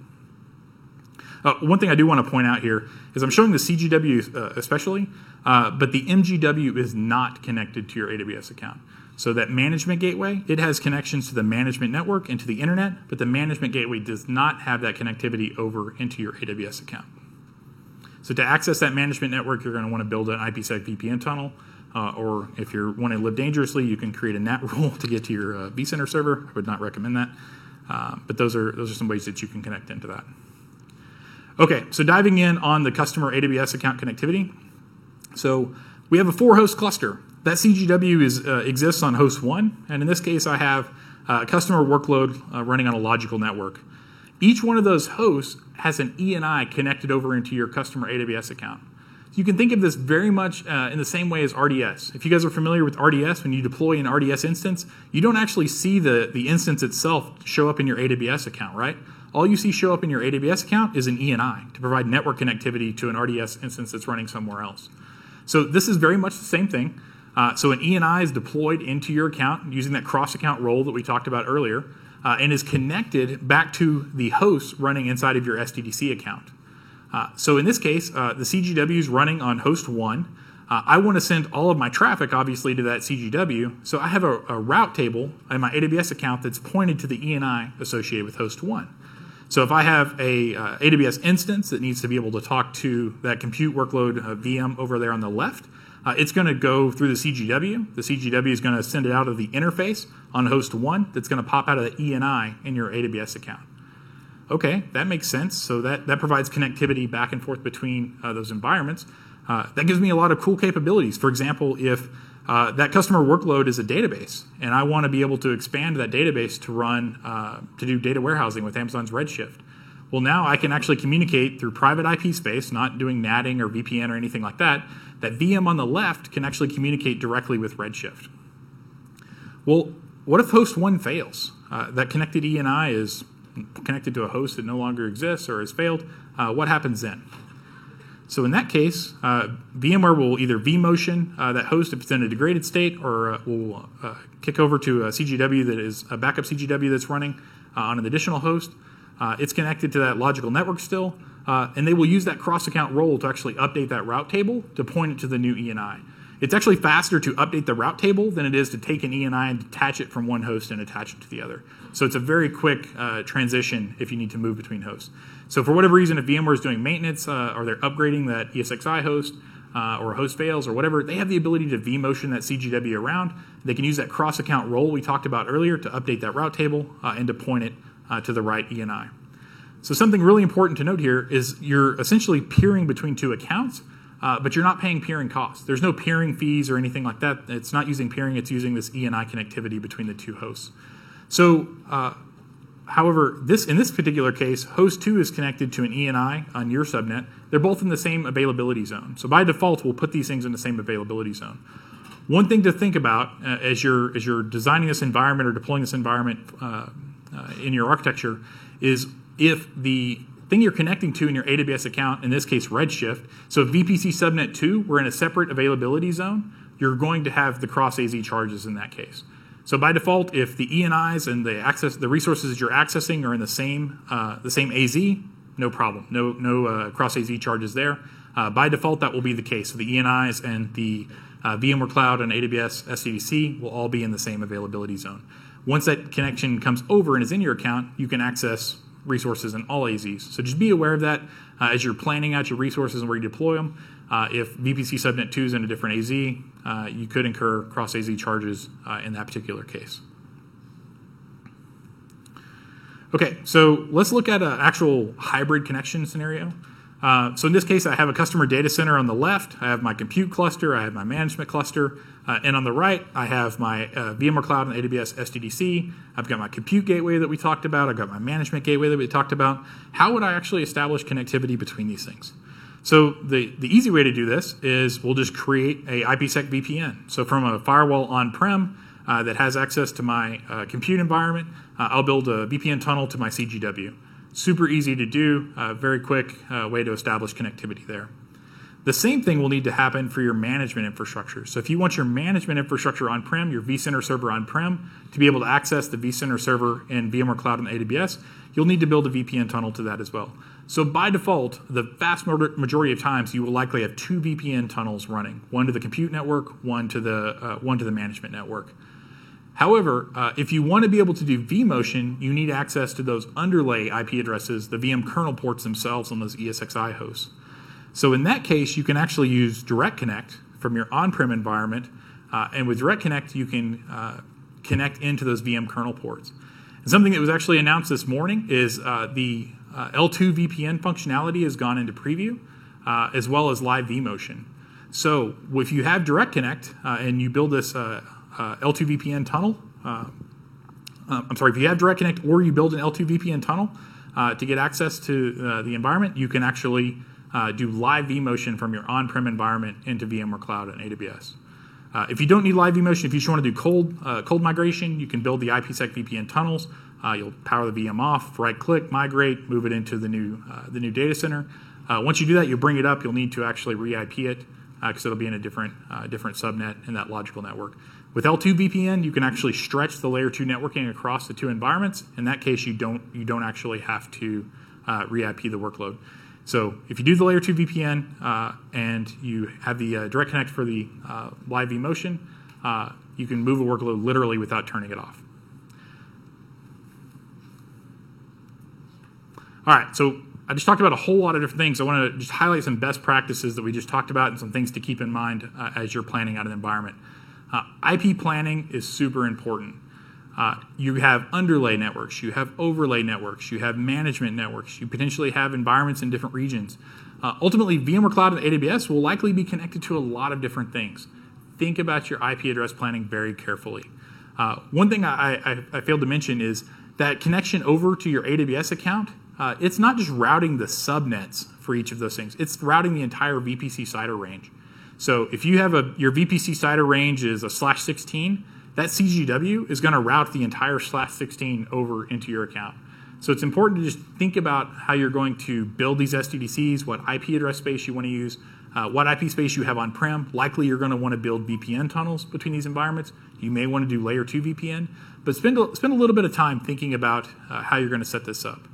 Uh, one thing I do want to point out here is I'm showing the CGW uh, especially, uh, but the MGW is not connected to your AWS account. So that management gateway, it has connections to the management network and to the internet, but the management gateway does not have that connectivity over into your AWS account. So to access that management network, you're going to want to build an IPsec VPN tunnel. Uh, or if you want to live dangerously, you can create a NAT rule to get to your uh, vCenter server. I would not recommend that. Uh, but those are, those are some ways that you can connect into that. Okay, so diving in on the customer AWS account connectivity. So we have a four host cluster. That CGW is, uh, exists on host one. And in this case, I have a customer workload uh, running on a logical network. Each one of those hosts has an ENI connected over into your customer AWS account. You can think of this very much uh, in the same way as RDS. If you guys are familiar with RDS, when you deploy an RDS instance, you don't actually see the, the instance itself show up in your AWS account, right? All you see show up in your AWS account is an ENI to provide network connectivity to an RDS instance that's running somewhere else. So this is very much the same thing. Uh, so an ENI is deployed into your account using that cross account role that we talked about earlier uh, and is connected back to the host running inside of your SDDC account. Uh, so in this case, uh, the CGW is running on host one. Uh, I want to send all of my traffic, obviously, to that CGW. So I have a, a, route table in my AWS account that's pointed to the ENI associated with host one. So if I have a uh, AWS instance that needs to be able to talk to that compute workload uh, VM over there on the left, it's going to go through the CGW. The CGW is going to send it out of the interface on host one that's going to pop out of the ENI in your AWS account. Okay, that makes sense. So that, that provides connectivity back and forth between uh, those environments. Uh, that gives me a lot of cool capabilities. For example, if uh, that customer workload is a database, and I want to be able to expand that database to run uh, to do data warehousing with Amazon's Redshift. Well, now I can actually communicate through private IP space, not doing NATing or VPN or anything like that. That VM on the left can actually communicate directly with Redshift. Well, what if host one fails? Uh, that connected ENI is connected to a host that no longer exists or has failed. Uh, what happens then? So in that case, uh, VMware will either vMotion uh, that host if it's in a degraded state, or uh, will uh, kick over to a CGW that is a backup CGW that's running uh, on an additional host. It's connected to that logical network still, and they will use that cross-account role to actually update that route table to point it to the new ENI. It's actually faster to update the route table than it is to take an ENI and detach it from one host and attach it to the other. So it's a very quick uh, transition if you need to move between hosts. So for whatever reason, if VMware is doing maintenance uh, or they're upgrading that ESXi host uh, or a host fails or whatever, they have the ability to vMotion that CGW around. They can use that cross-account role we talked about earlier to update that route table uh, and to point it uh, to the right ENI. So something really important to note here is you're essentially peering between two accounts, uh, but you're not paying peering costs. There's no peering fees or anything like that. It's not using peering, it's using this ENI connectivity between the two hosts. So, uh, however, this in this particular case, host 2 is connected to an ENI on your subnet. They're both in the same availability zone. So by default, we'll put these things in the same availability zone. One thing to think about uh, as you're as you're designing this environment or deploying this environment uh, uh in your architecture is if the thing you're connecting to in your AWS account, in this case Redshift, so VPC subnet 2, we're in a separate availability zone, you're going to have the cross AZ charges in that case. So by default, if the ENIs and the access, the resources that you're accessing are in the same uh, the same AZ, no problem, no no uh, cross AZ charges there. Uh, by default, that will be the case. So the ENIs and the uh, VMware Cloud and AWS SDDC will all be in the same availability zone. Once that connection comes over and is in your account, you can access resources in all AZs. So just be aware of that uh, as you're planning out your resources and where you deploy them. Uh, if VPC subnet 2 is in a different AZ, uh, you could incur cross AZ charges uh, in that particular case. Okay, so let's look at an actual hybrid connection scenario. Uh, so in this case, I have a customer data center on the left. I have my compute cluster. I have my management cluster. Uh, and on the right, I have my uh, VMware Cloud and AWS SDDC. I've got my compute gateway that we talked about. I've got my management gateway that we talked about. How would I actually establish connectivity between these things? So the, the easy way to do this is we'll just create a IPsec VPN. So from a firewall on-prem uh, that has access to my uh, compute environment, uh, I'll build a VPN tunnel to my CGW. Super easy to do, uh, very quick way to establish connectivity there. The same thing will need to happen for your management infrastructure. So if you want your management infrastructure on-prem, your vCenter server on-prem, to be able to access the vCenter server in VMware Cloud and AWS, you'll need to build a VPN tunnel to that as well. So by default, the vast majority of times you will likely have two VPN tunnels running, one to the compute network, one to the, uh, one to the management network. However, uh, if you want to be able to do vMotion, you need access to those underlay IP addresses, the VM kernel ports themselves on those ESXi hosts. So in that case, you can actually use Direct Connect from your on-prem environment, uh, and with Direct Connect, you can uh, connect into those VM kernel ports. And something that was actually announced this morning is uh, the uh, L2 VPN functionality has gone into preview, uh, as well as live vMotion. So if you have Direct Connect and you build this uh, L2 VPN tunnel. Uh, uh, I'm sorry, if you have Direct Connect or you build an L2 VPN tunnel to get access to the environment, you can actually do live vMotion from your on-prem environment into VMware Cloud and AWS. Uh, if you don't need live vMotion, if you just want to do cold uh, cold migration, you can build the IPsec VPN tunnels. Uh, you'll power the VM off, right click, migrate, move it into the new the new data center. once you do that, you'll bring it up. You'll need to actually re-IP it because it'll be in a different different subnet in that logical network. With L2 VPN, you can actually stretch the layer 2 networking across the two environments. In that case, you don't, you don't actually have to uh, re-IP the workload. So if you do the layer 2 VPN uh, and you have the uh, direct connect for the uh, live vMotion, uh, you can move a workload literally without turning it off. All right, so I just talked about a whole lot of different things. I want to just highlight some best practices that we just talked about and some things to keep in mind uh, as you're planning out an environment. Uh, IP planning is super important. Uh, you have underlay networks, you have overlay networks, you have management networks, you potentially have environments in different regions. Uh, ultimately, VMware Cloud and AWS will likely be connected to a lot of different things. Think about your IP address planning very carefully. Uh, one thing I, I, I, failed to mention is that connection over to your AWS account, uh, it's not just routing the subnets for each of those things, it's routing the entire VPC CIDR range. So if you have a your VPC CIDR range is a slash 16, that CGW is going to route the entire slash 16 over into your account. So it's important to just think about how you're going to build these SDDCs, what IP address space you want to use, uh, what IP space you have on prem. Likely you're going to want to build VPN tunnels between these environments. You may want to do layer 2 VPN, but spend a, spend a little bit of time thinking about uh, how you're going to set this up.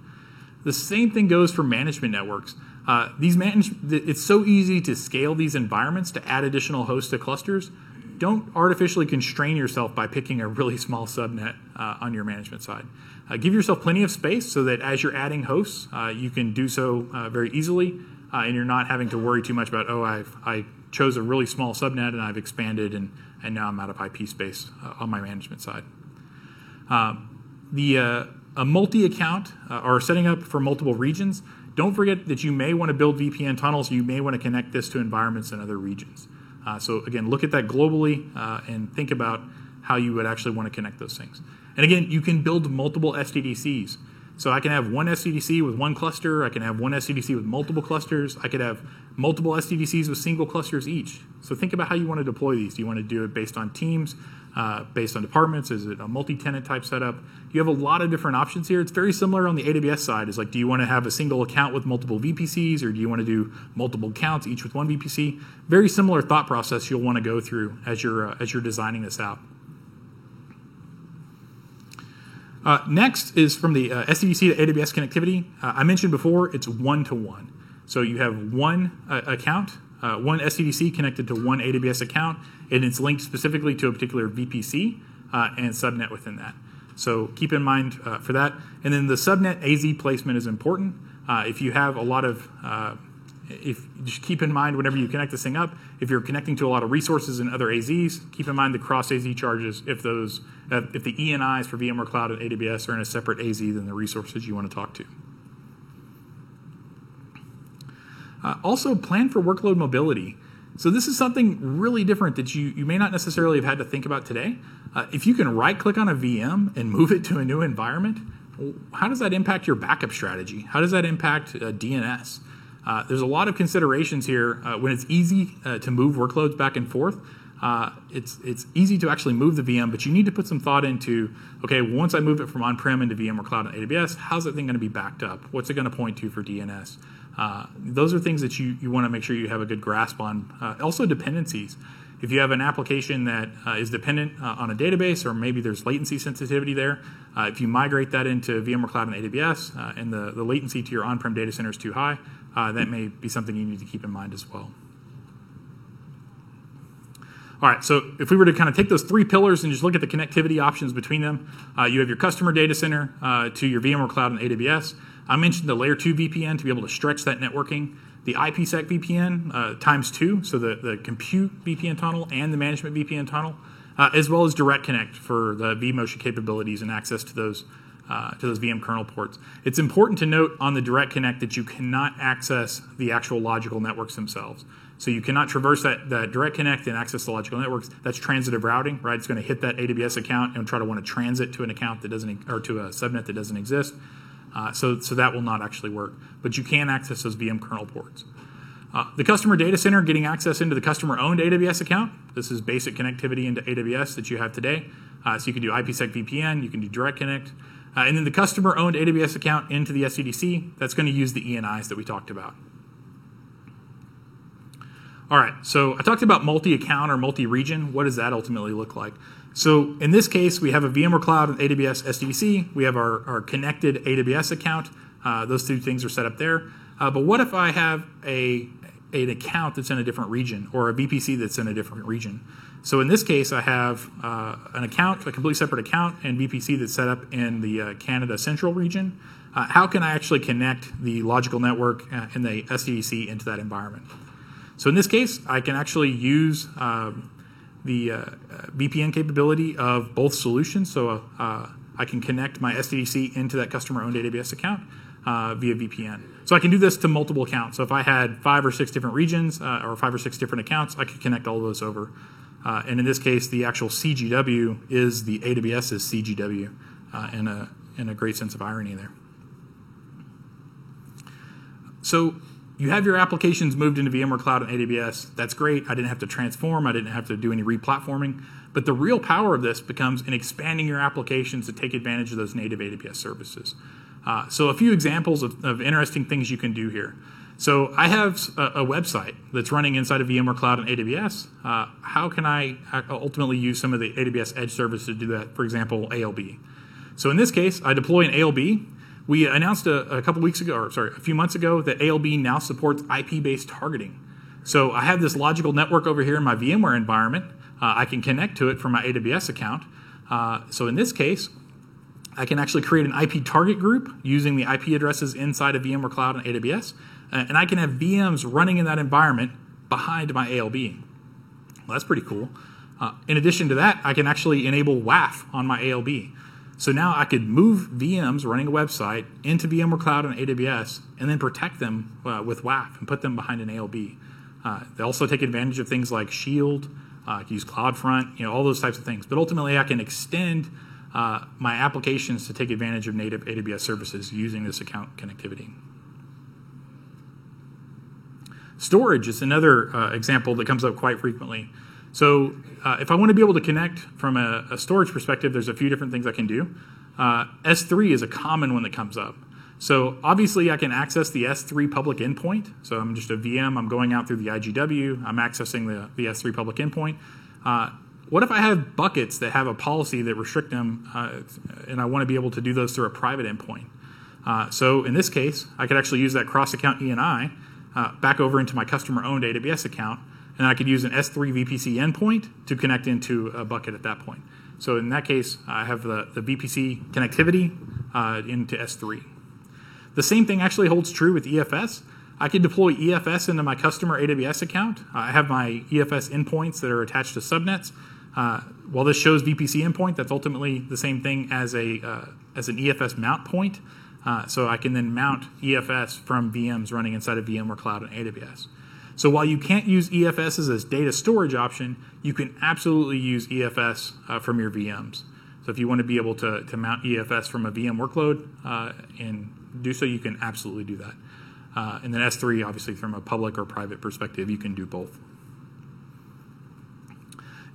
The same thing goes for management networks. Uh, these manage, it's so easy to scale these environments to add additional hosts to clusters. Don't artificially constrain yourself by picking a really small subnet uh, on your management side. Uh, give yourself plenty of space so that as you're adding hosts, uh, you can do so uh, very easily, uh, and you're not having to worry too much about oh I've, I chose a really small subnet and I've expanded and and now I'm out of IP space on my management side. Um, the a multi-account or setting up for multiple regions don't forget that you may want to build VPN tunnels. You may want to connect this to environments in other regions. Uh, so again, look at that globally uh, and think about how you would actually want to connect those things. And again, you can build multiple SDDCs. So I can have one SDDC with one cluster. I can have one SDDC with multiple clusters. I could have multiple SDDCs with single clusters each. So think about how you want to deploy these. Do you want to do it based on teams? Uh, based on departments? Is it a multi-tenant type setup? You have a lot of different options here. It's very similar on the AWS side. Is like, do you want to have a single account with multiple VPCs, or do you want to do multiple accounts, each with one VPC? Very similar thought process you'll want to go through as you're uh, as you're designing this out. Uh, next is from the uh, SDDC to AWS connectivity. Uh, I mentioned before it's one to one. So you have one uh, account uh, one SDDC connected to one AWS account, and it's linked specifically to a particular VPC uh, and subnet within that. So keep in mind uh, for that. And then the subnet AZ placement is important. Uh, if you have a lot of, uh, if just keep in mind whenever you connect this thing up, if you're connecting to a lot of resources and other AZs, keep in mind the cross AZ charges if those, if the ENIs for VMware Cloud and AWS are in a separate AZ than the resources you want to talk to. Uh, also, plan for workload mobility. So this is something really different that you, you may not necessarily have had to think about today. Uh, if you can right click on a VM and move it to a new environment, how does that impact your backup strategy? How does that impact uh, DNS? Uh, there's a lot of considerations here uh, when it's easy uh, to move workloads back and forth. Uh, it's it's easy to actually move the VM, but you need to put some thought into okay, once I move it from on-prem into VMware Cloud and AWS, how's that thing going to be backed up? What's it going to point to for DNS? Uh, those are things that you, you want to make sure you have a good grasp on. Uh, also, dependencies. If you have an application that uh, is dependent uh, on a database, or maybe there's latency sensitivity there, uh, if you migrate that into VMware Cloud and AWS, uh, and the, the latency to your on prem data center is too high, that may be something you need to keep in mind as well. All right, so if we were to kind of take those three pillars and just look at the connectivity options between them, you have your customer data center to your VMware Cloud and AWS. I mentioned the layer 2 VPN to be able to stretch that networking. The IPsec VPN uh, times two, so the, the compute VPN tunnel and the management VPN tunnel, uh, as well as Direct Connect for the vMotion capabilities and access to those uh, to those VM kernel ports. It's important to note on the Direct Connect that you cannot access the actual logical networks themselves. So you cannot traverse that, that direct connect and access the logical networks. That's transitive routing, right? It's going to hit that AWS account and try to want to transit to an account that doesn't, or to a subnet that doesn't exist. Uh, so, so that will not actually work. But you can access those VM kernel ports. Uh, the customer data center getting access into the customer owned AWS account. This is basic connectivity into AWS that you have today. Uh, so you can do IPsec VPN, you can do direct connect. Uh, and then the customer owned AWS account into the SDDC, that's going to use the ENIs that we talked about. All right, so I talked about multi account or multi region. What does that ultimately look like? So in this case, we have a VMware Cloud and AWS SDDC. We have our, our connected AWS account. Uh, those two things are set up there. Uh, but what if I have a an account that's in a different region or a VPC that's in a different region? So in this case, I have uh, an account, a completely separate account, and VPC that's set up in the uh, Canada Central region. Uh, how can I actually connect the logical network uh, and the SDDC into that environment? So in this case, I can actually use um, the uh, VPN capability of both solutions. So uh, I can connect my SDDC into that customer-owned AWS account uh, via VPN. So I can do this to multiple accounts. So if I had five or six different regions uh, or five or six different accounts, I could connect all those over. Uh, and in this case, the actual CGW is the AWS's CGW, uh, in a in a great sense of irony there. So you have your applications moved into VMware Cloud and AWS. That's great. I didn't have to transform. I didn't have to do any replatforming. But the real power of this becomes in expanding your applications to take advantage of those native AWS services. Uh, so a few examples of, of, interesting things you can do here. So I have a, a, website that's running inside of VMware Cloud and AWS. Uh, how can I ultimately use some of the AWS Edge services to do that? For example, ALB. So in this case, I deploy an ALB we announced a, a couple weeks ago, or sorry, a few months ago, that ALB now supports IP-based targeting. So I have this logical network over here in my VMware environment. Uh, I can connect to it from my AWS account. Uh, so in this case, I can actually create an IP target group using the IP addresses inside of VMware Cloud and AWS, uh, and I can have VMs running in that environment behind my ALB. Well, that's pretty cool. Uh, in addition to that, I can actually enable WAF on my ALB. So now I could move VMs running a website into VMware Cloud and AWS and then protect them uh, with WAF and put them behind an ALB. Uh, they also take advantage of things like Shield, uh, use CloudFront, you know, all those types of things. But ultimately, I can extend uh, my applications to take advantage of native AWS services using this account connectivity. Storage is another uh, example that comes up quite frequently. So uh, if I want to be able to connect from a, a, storage perspective, there's a few different things I can do. Uh, S3 is a common one that comes up. So obviously I can access the S3 public endpoint. So I'm just a VM, I'm going out through the IGW, I'm accessing the, the S3 public endpoint. Uh, what if I have buckets that have a policy that restrict them uh, and I want to be able to do those through a private endpoint? Uh, so in this case, I could actually use that cross-account ENI uh, back over into my customer-owned AWS account and I could use an S3 VPC endpoint to connect into a bucket at that point. So in that case, I have the, the VPC connectivity uh, into S3. The same thing actually holds true with EFS. I could deploy EFS into my customer AWS account. I have my EFS endpoints that are attached to subnets. Uh, while this shows VPC endpoint, that's ultimately the same thing as a uh, as an EFS mount point. Uh, so I can then mount EFS from VMs running inside of VMware Cloud and AWS. So while you can't use EFS as a data storage option, you can absolutely use EFS uh, from your VMs. So if you want to be able to, to mount EFS from a VM workload uh, and do so, you can absolutely do that. Uh, and then S3, obviously, from a public or private perspective, you can do both.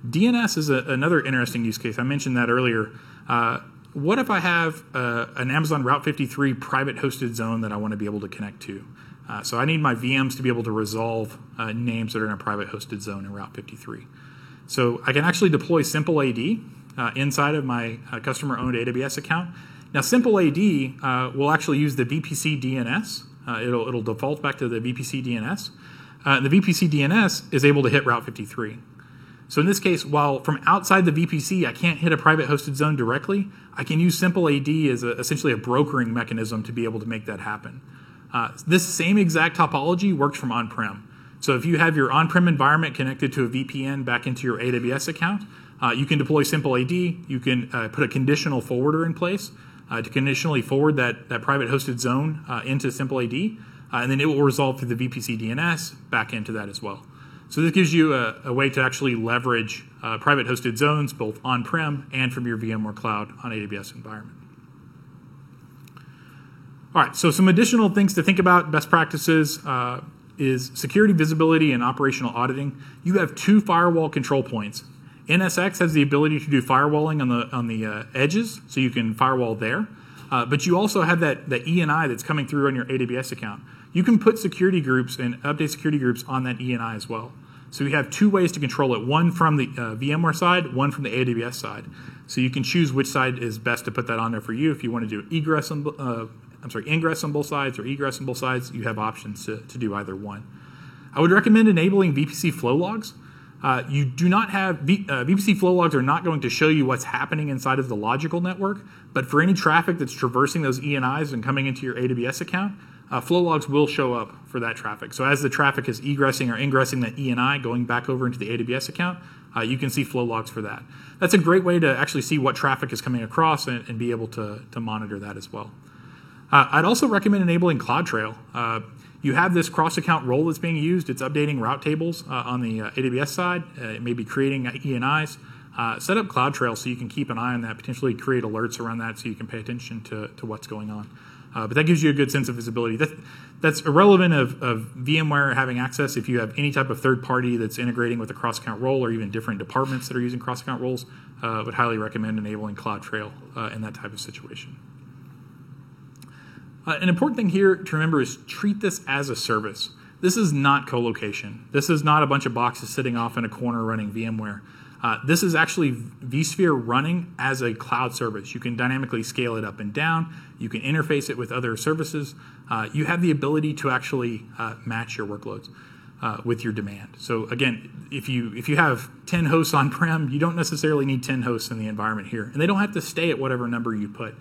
DNS is a, another interesting use case. I mentioned that earlier. Uh, what if I have uh, an Amazon Route 53 private hosted zone that I want to be able to connect to? Uh, so I need my VMs to be able to resolve uh, names that are in a private hosted zone in Route 53. So I can actually deploy Simple AD uh, inside of my uh, customer owned AWS account. Now, Simple AD uh, will actually use the VPC DNS. Uh, it'll, it'll default back to the VPC DNS. And the VPC DNS is able to hit Route 53. So in this case, while from outside the VPC I can't hit a private hosted zone directly, I can use Simple AD as a, essentially a brokering mechanism to be able to make that happen. Uh, this same exact topology works from on-prem. So if you have your on-prem environment connected to a VPN back into your AWS account, uh, you can deploy Simple AD. You can uh, put a conditional forwarder in place uh, to conditionally forward that, that private hosted zone uh, into Simple AD, uh, and then it will resolve through the VPC DNS back into that as well. So this gives you a, a way to actually leverage private hosted zones both on-prem and from your VMware cloud on AWS environment. All right, so some additional things to think about, best practices, uh, is security visibility and operational auditing. You have two firewall control points. NSX has the ability to do firewalling on the on the uh, edges, so you can firewall there. Uh, but you also have that, that ENI that's coming through on your AWS account. You can put security groups and update security groups on that ENI as well. So you have two ways to control it: one from the uh, VMware side, one from the AWS side. So you can choose which side is best to put that on there for you. If you want to do egress and, uh, I'm sorry, ingress on both sides or egress on both sides, you have options to, to do either one. I would recommend enabling VPC flow logs. Uh, you do not have v, uh, VPC flow logs are not going to show you what's happening inside of the logical network, but for any traffic that's traversing those ENIs and coming into your AWS account, uh, flow logs will show up for that traffic. So as the traffic is egressing or ingressing that ENI, going back over into the AWS account, uh, you can see flow logs for that. That's a great way to actually see what traffic is coming across and, and be able to, to monitor that as well. Uh, I'd also recommend enabling CloudTrail. Uh, you have this cross account role that's being used. It's updating route tables uh, on the uh, AWS side. Uh, it may be creating ENIs. Uh, set up CloudTrail so you can keep an eye on that, potentially create alerts around that so you can pay attention to, to what's going on. Uh, but that gives you a good sense of visibility. That, that's irrelevant of, of, VMware having access. If you have any type of third party that's integrating with a cross account role or even different departments that are using cross account roles, uh, would highly recommend enabling CloudTrail uh, in that type of situation. Uh, an important thing here to remember is treat this as a service. This is not co-location. This is not a bunch of boxes sitting off in a corner running VMware. Uh, this is actually vSphere running as a cloud service. You can dynamically scale it up and down. You can interface it with other services. Uh, you have the ability to actually uh, match your workloads uh, with your demand. So again, if you if you have 10 hosts on-prem, you don't necessarily need 10 hosts in the environment here, and they don't have to stay at whatever number you put.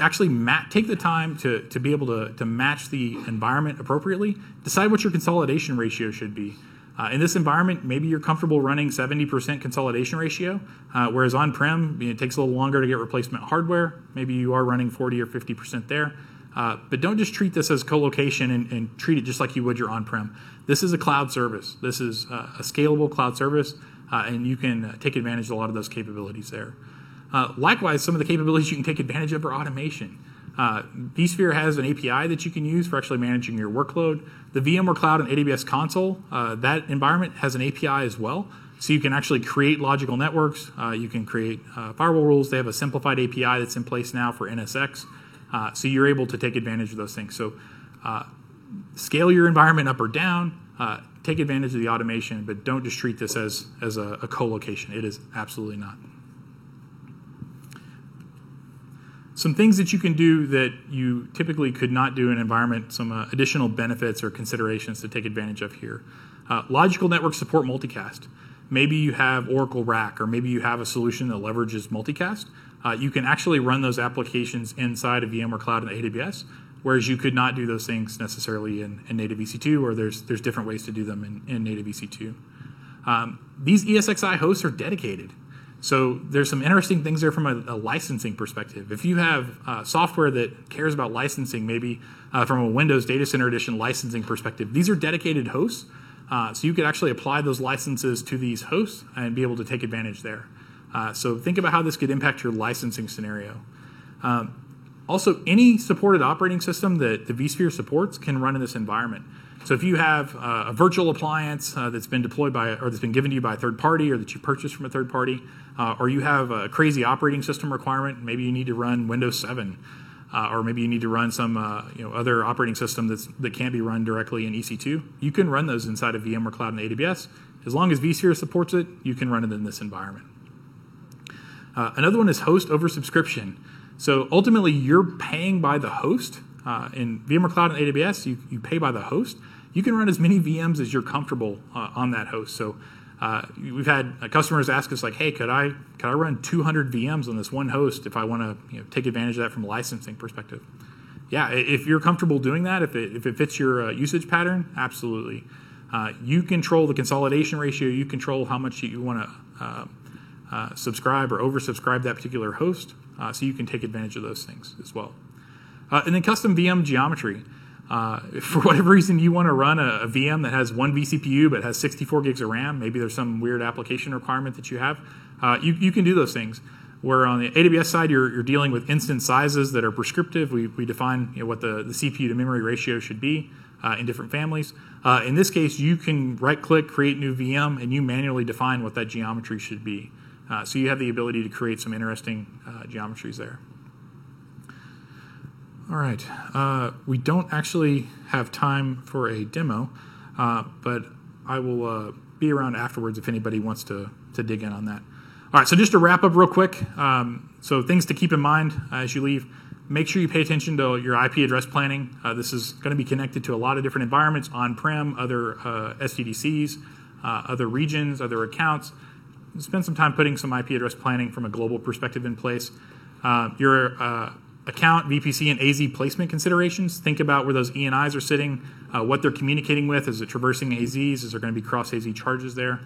Actually take the time to, to be able to, to match the environment appropriately. Decide what your consolidation ratio should be. Uh, in this environment, maybe you're comfortable running 70% consolidation ratio, uh, whereas on prem, it takes a little longer to get replacement hardware. Maybe you are running 40 or 50% there. Uh, but don't just treat this as co-location and, and, treat it just like you would your on-prem. This is a cloud service. This is uh, a scalable cloud service, uh, and you can uh, take advantage of a lot of those capabilities there. Likewise, some of the capabilities you can take advantage of are automation. Uh, vSphere has an API that you can use for actually managing your workload. The VMware Cloud and AWS console, uh, that environment has an API as well. So you can actually create logical networks. Uh, you can create uh, firewall rules. They have a simplified API that's in place now for NSX. Uh, so you're able to take advantage of those things. So uh, scale your environment up or down. take advantage of the automation, but don't just treat this as, as a, a co-location. It is absolutely not. Some things that you can do that you typically could not do in an environment, some uh, additional benefits or considerations to take advantage of here. Uh, logical network support multicast. Maybe you have Oracle RAC, or maybe you have a solution that leverages multicast. Uh, you can actually run those applications inside of VMware Cloud and AWS, whereas you could not do those things necessarily in, in native EC2, or there's, there's different ways to do them in, in native EC2. Um, these ESXi hosts are dedicated. So there's some interesting things there from a, a licensing perspective. If you have uh, software that cares about licensing, maybe uh, from a Windows Data Center Edition licensing perspective, these are dedicated hosts. Uh, so you could actually apply those licenses to these hosts and be able to take advantage there. Uh, so think about how this could impact your licensing scenario. Um, also, any supported operating system that the vSphere supports can run in this environment. So if you have uh, a virtual appliance uh, that's been deployed by or that's been given to you by a third party or that you purchased from a third party, uh, or you have a crazy operating system requirement, maybe you need to run Windows 7, uh, or maybe you need to run some uh, you know other operating system that's, that can't be run directly in EC2. You can run those inside of VMware Cloud and AWS. As long as vSphere supports it, you can run it in this environment. Uh, another one is host over subscription. So ultimately, you're paying by the host. in VMware Cloud and AWS, you, you pay by the host you can run as many VMs as you're comfortable uh, on that host. So uh, we've had uh, customers ask us like, "Hey, could I could I run 200 VMs on this one host if I want to you know, take advantage of that from a licensing perspective?" Yeah, if you're comfortable doing that, if it if it fits your uh, usage pattern, absolutely. Uh, you control the consolidation ratio. You control how much you want to uh, subscribe or oversubscribe that particular host, so you can take advantage of those things as well. and then custom VM geometry. Uh, for whatever reason you want to run a, a, VM that has one vCPU but has 64 gigs of RAM, maybe there's some weird application requirement that you have, uh, you, you can do those things. Where on the AWS side, you're, you're dealing with instance sizes that are prescriptive. We, we define you know, what the, the CPU to memory ratio should be uh, in different families. Uh, in this case, you can right click, create new VM, and you manually define what that geometry should be. Uh, so you have the ability to create some interesting geometries there. All right. Uh, we don't actually have time for a demo, uh, but I will uh, be around afterwards if anybody wants to, to dig in on that. All right, so just to wrap up real quick um, so, things to keep in mind as you leave. Make sure you pay attention to your IP address planning. Uh, this is going to be connected to a lot of different environments on prem, other uh, SDDCs. uh, other regions, other accounts. Spend some time putting some IP address planning from a global perspective in place. Uh, your uh, account, VPC, and AZ placement considerations. Think about where those ENIs are sitting, uh, what they're communicating with. Is it traversing AZs? Is there going to be cross AZ charges there?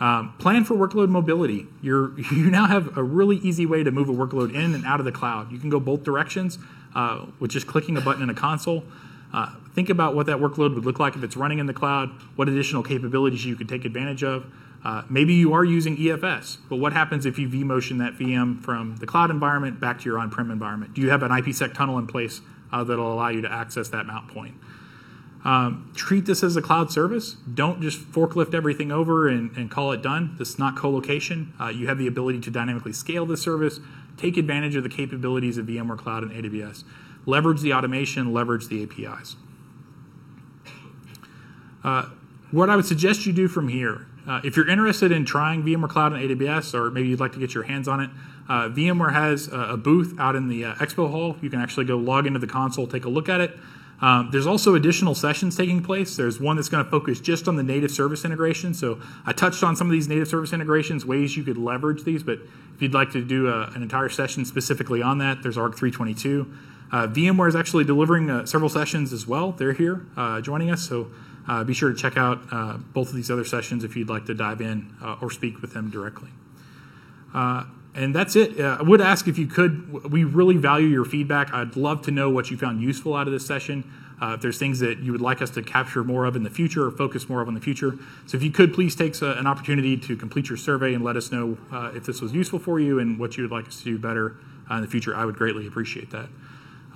Um, plan for workload mobility. You're, you now have a really easy way to move a workload in and out of the cloud. You can go both directions uh, with just clicking a button in a console. Uh, think about what that workload would look like if it's running in the cloud, what additional capabilities you could take advantage of. Uh, maybe you are using EFS, but what happens if you vMotion that VM from the cloud environment back to your on-prem environment? Do you have an IPsec tunnel in place uh, that'll allow you to access that mount point? Um, treat this as a cloud service. Don't just forklift everything over and, and call it done. This is not co-location. Uh, you have the ability to dynamically scale the service, take advantage of the capabilities of VMware Cloud and AWS, leverage the automation, leverage the APIs. Uh, what I would suggest you do from here, uh, if you're interested in trying VMware Cloud and AWS, or maybe you'd like to get your hands on it, uh, VMware has a, a, booth out in the uh, expo hall. You can actually go log into the console, take a look at it. Um, there's also additional sessions taking place. There's one that's going to focus just on the native service integration. So I touched on some of these native service integrations, ways you could leverage these, but if you'd like to do a, an entire session specifically on that, there's ARC 322. Uh, VMware is actually delivering uh, several sessions as well. They're here uh, joining us, so uh, be sure to check out uh, both of these other sessions if you'd like to dive in uh, or speak with them directly. and that's it. I would ask if you could, we really value your feedback. I'd love to know what you found useful out of this session. Uh, if there's things that you would like us to capture more of in the future or focus more of in the future. So if you could please take an opportunity to complete your survey and let us know uh, if this was useful for you and what you would like us to do better uh, in the future, I would greatly appreciate that.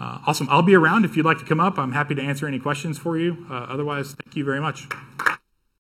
Uh, awesome. I'll be around if you'd like to come up. I'm happy to answer any questions for you. Uh, otherwise, thank you very much.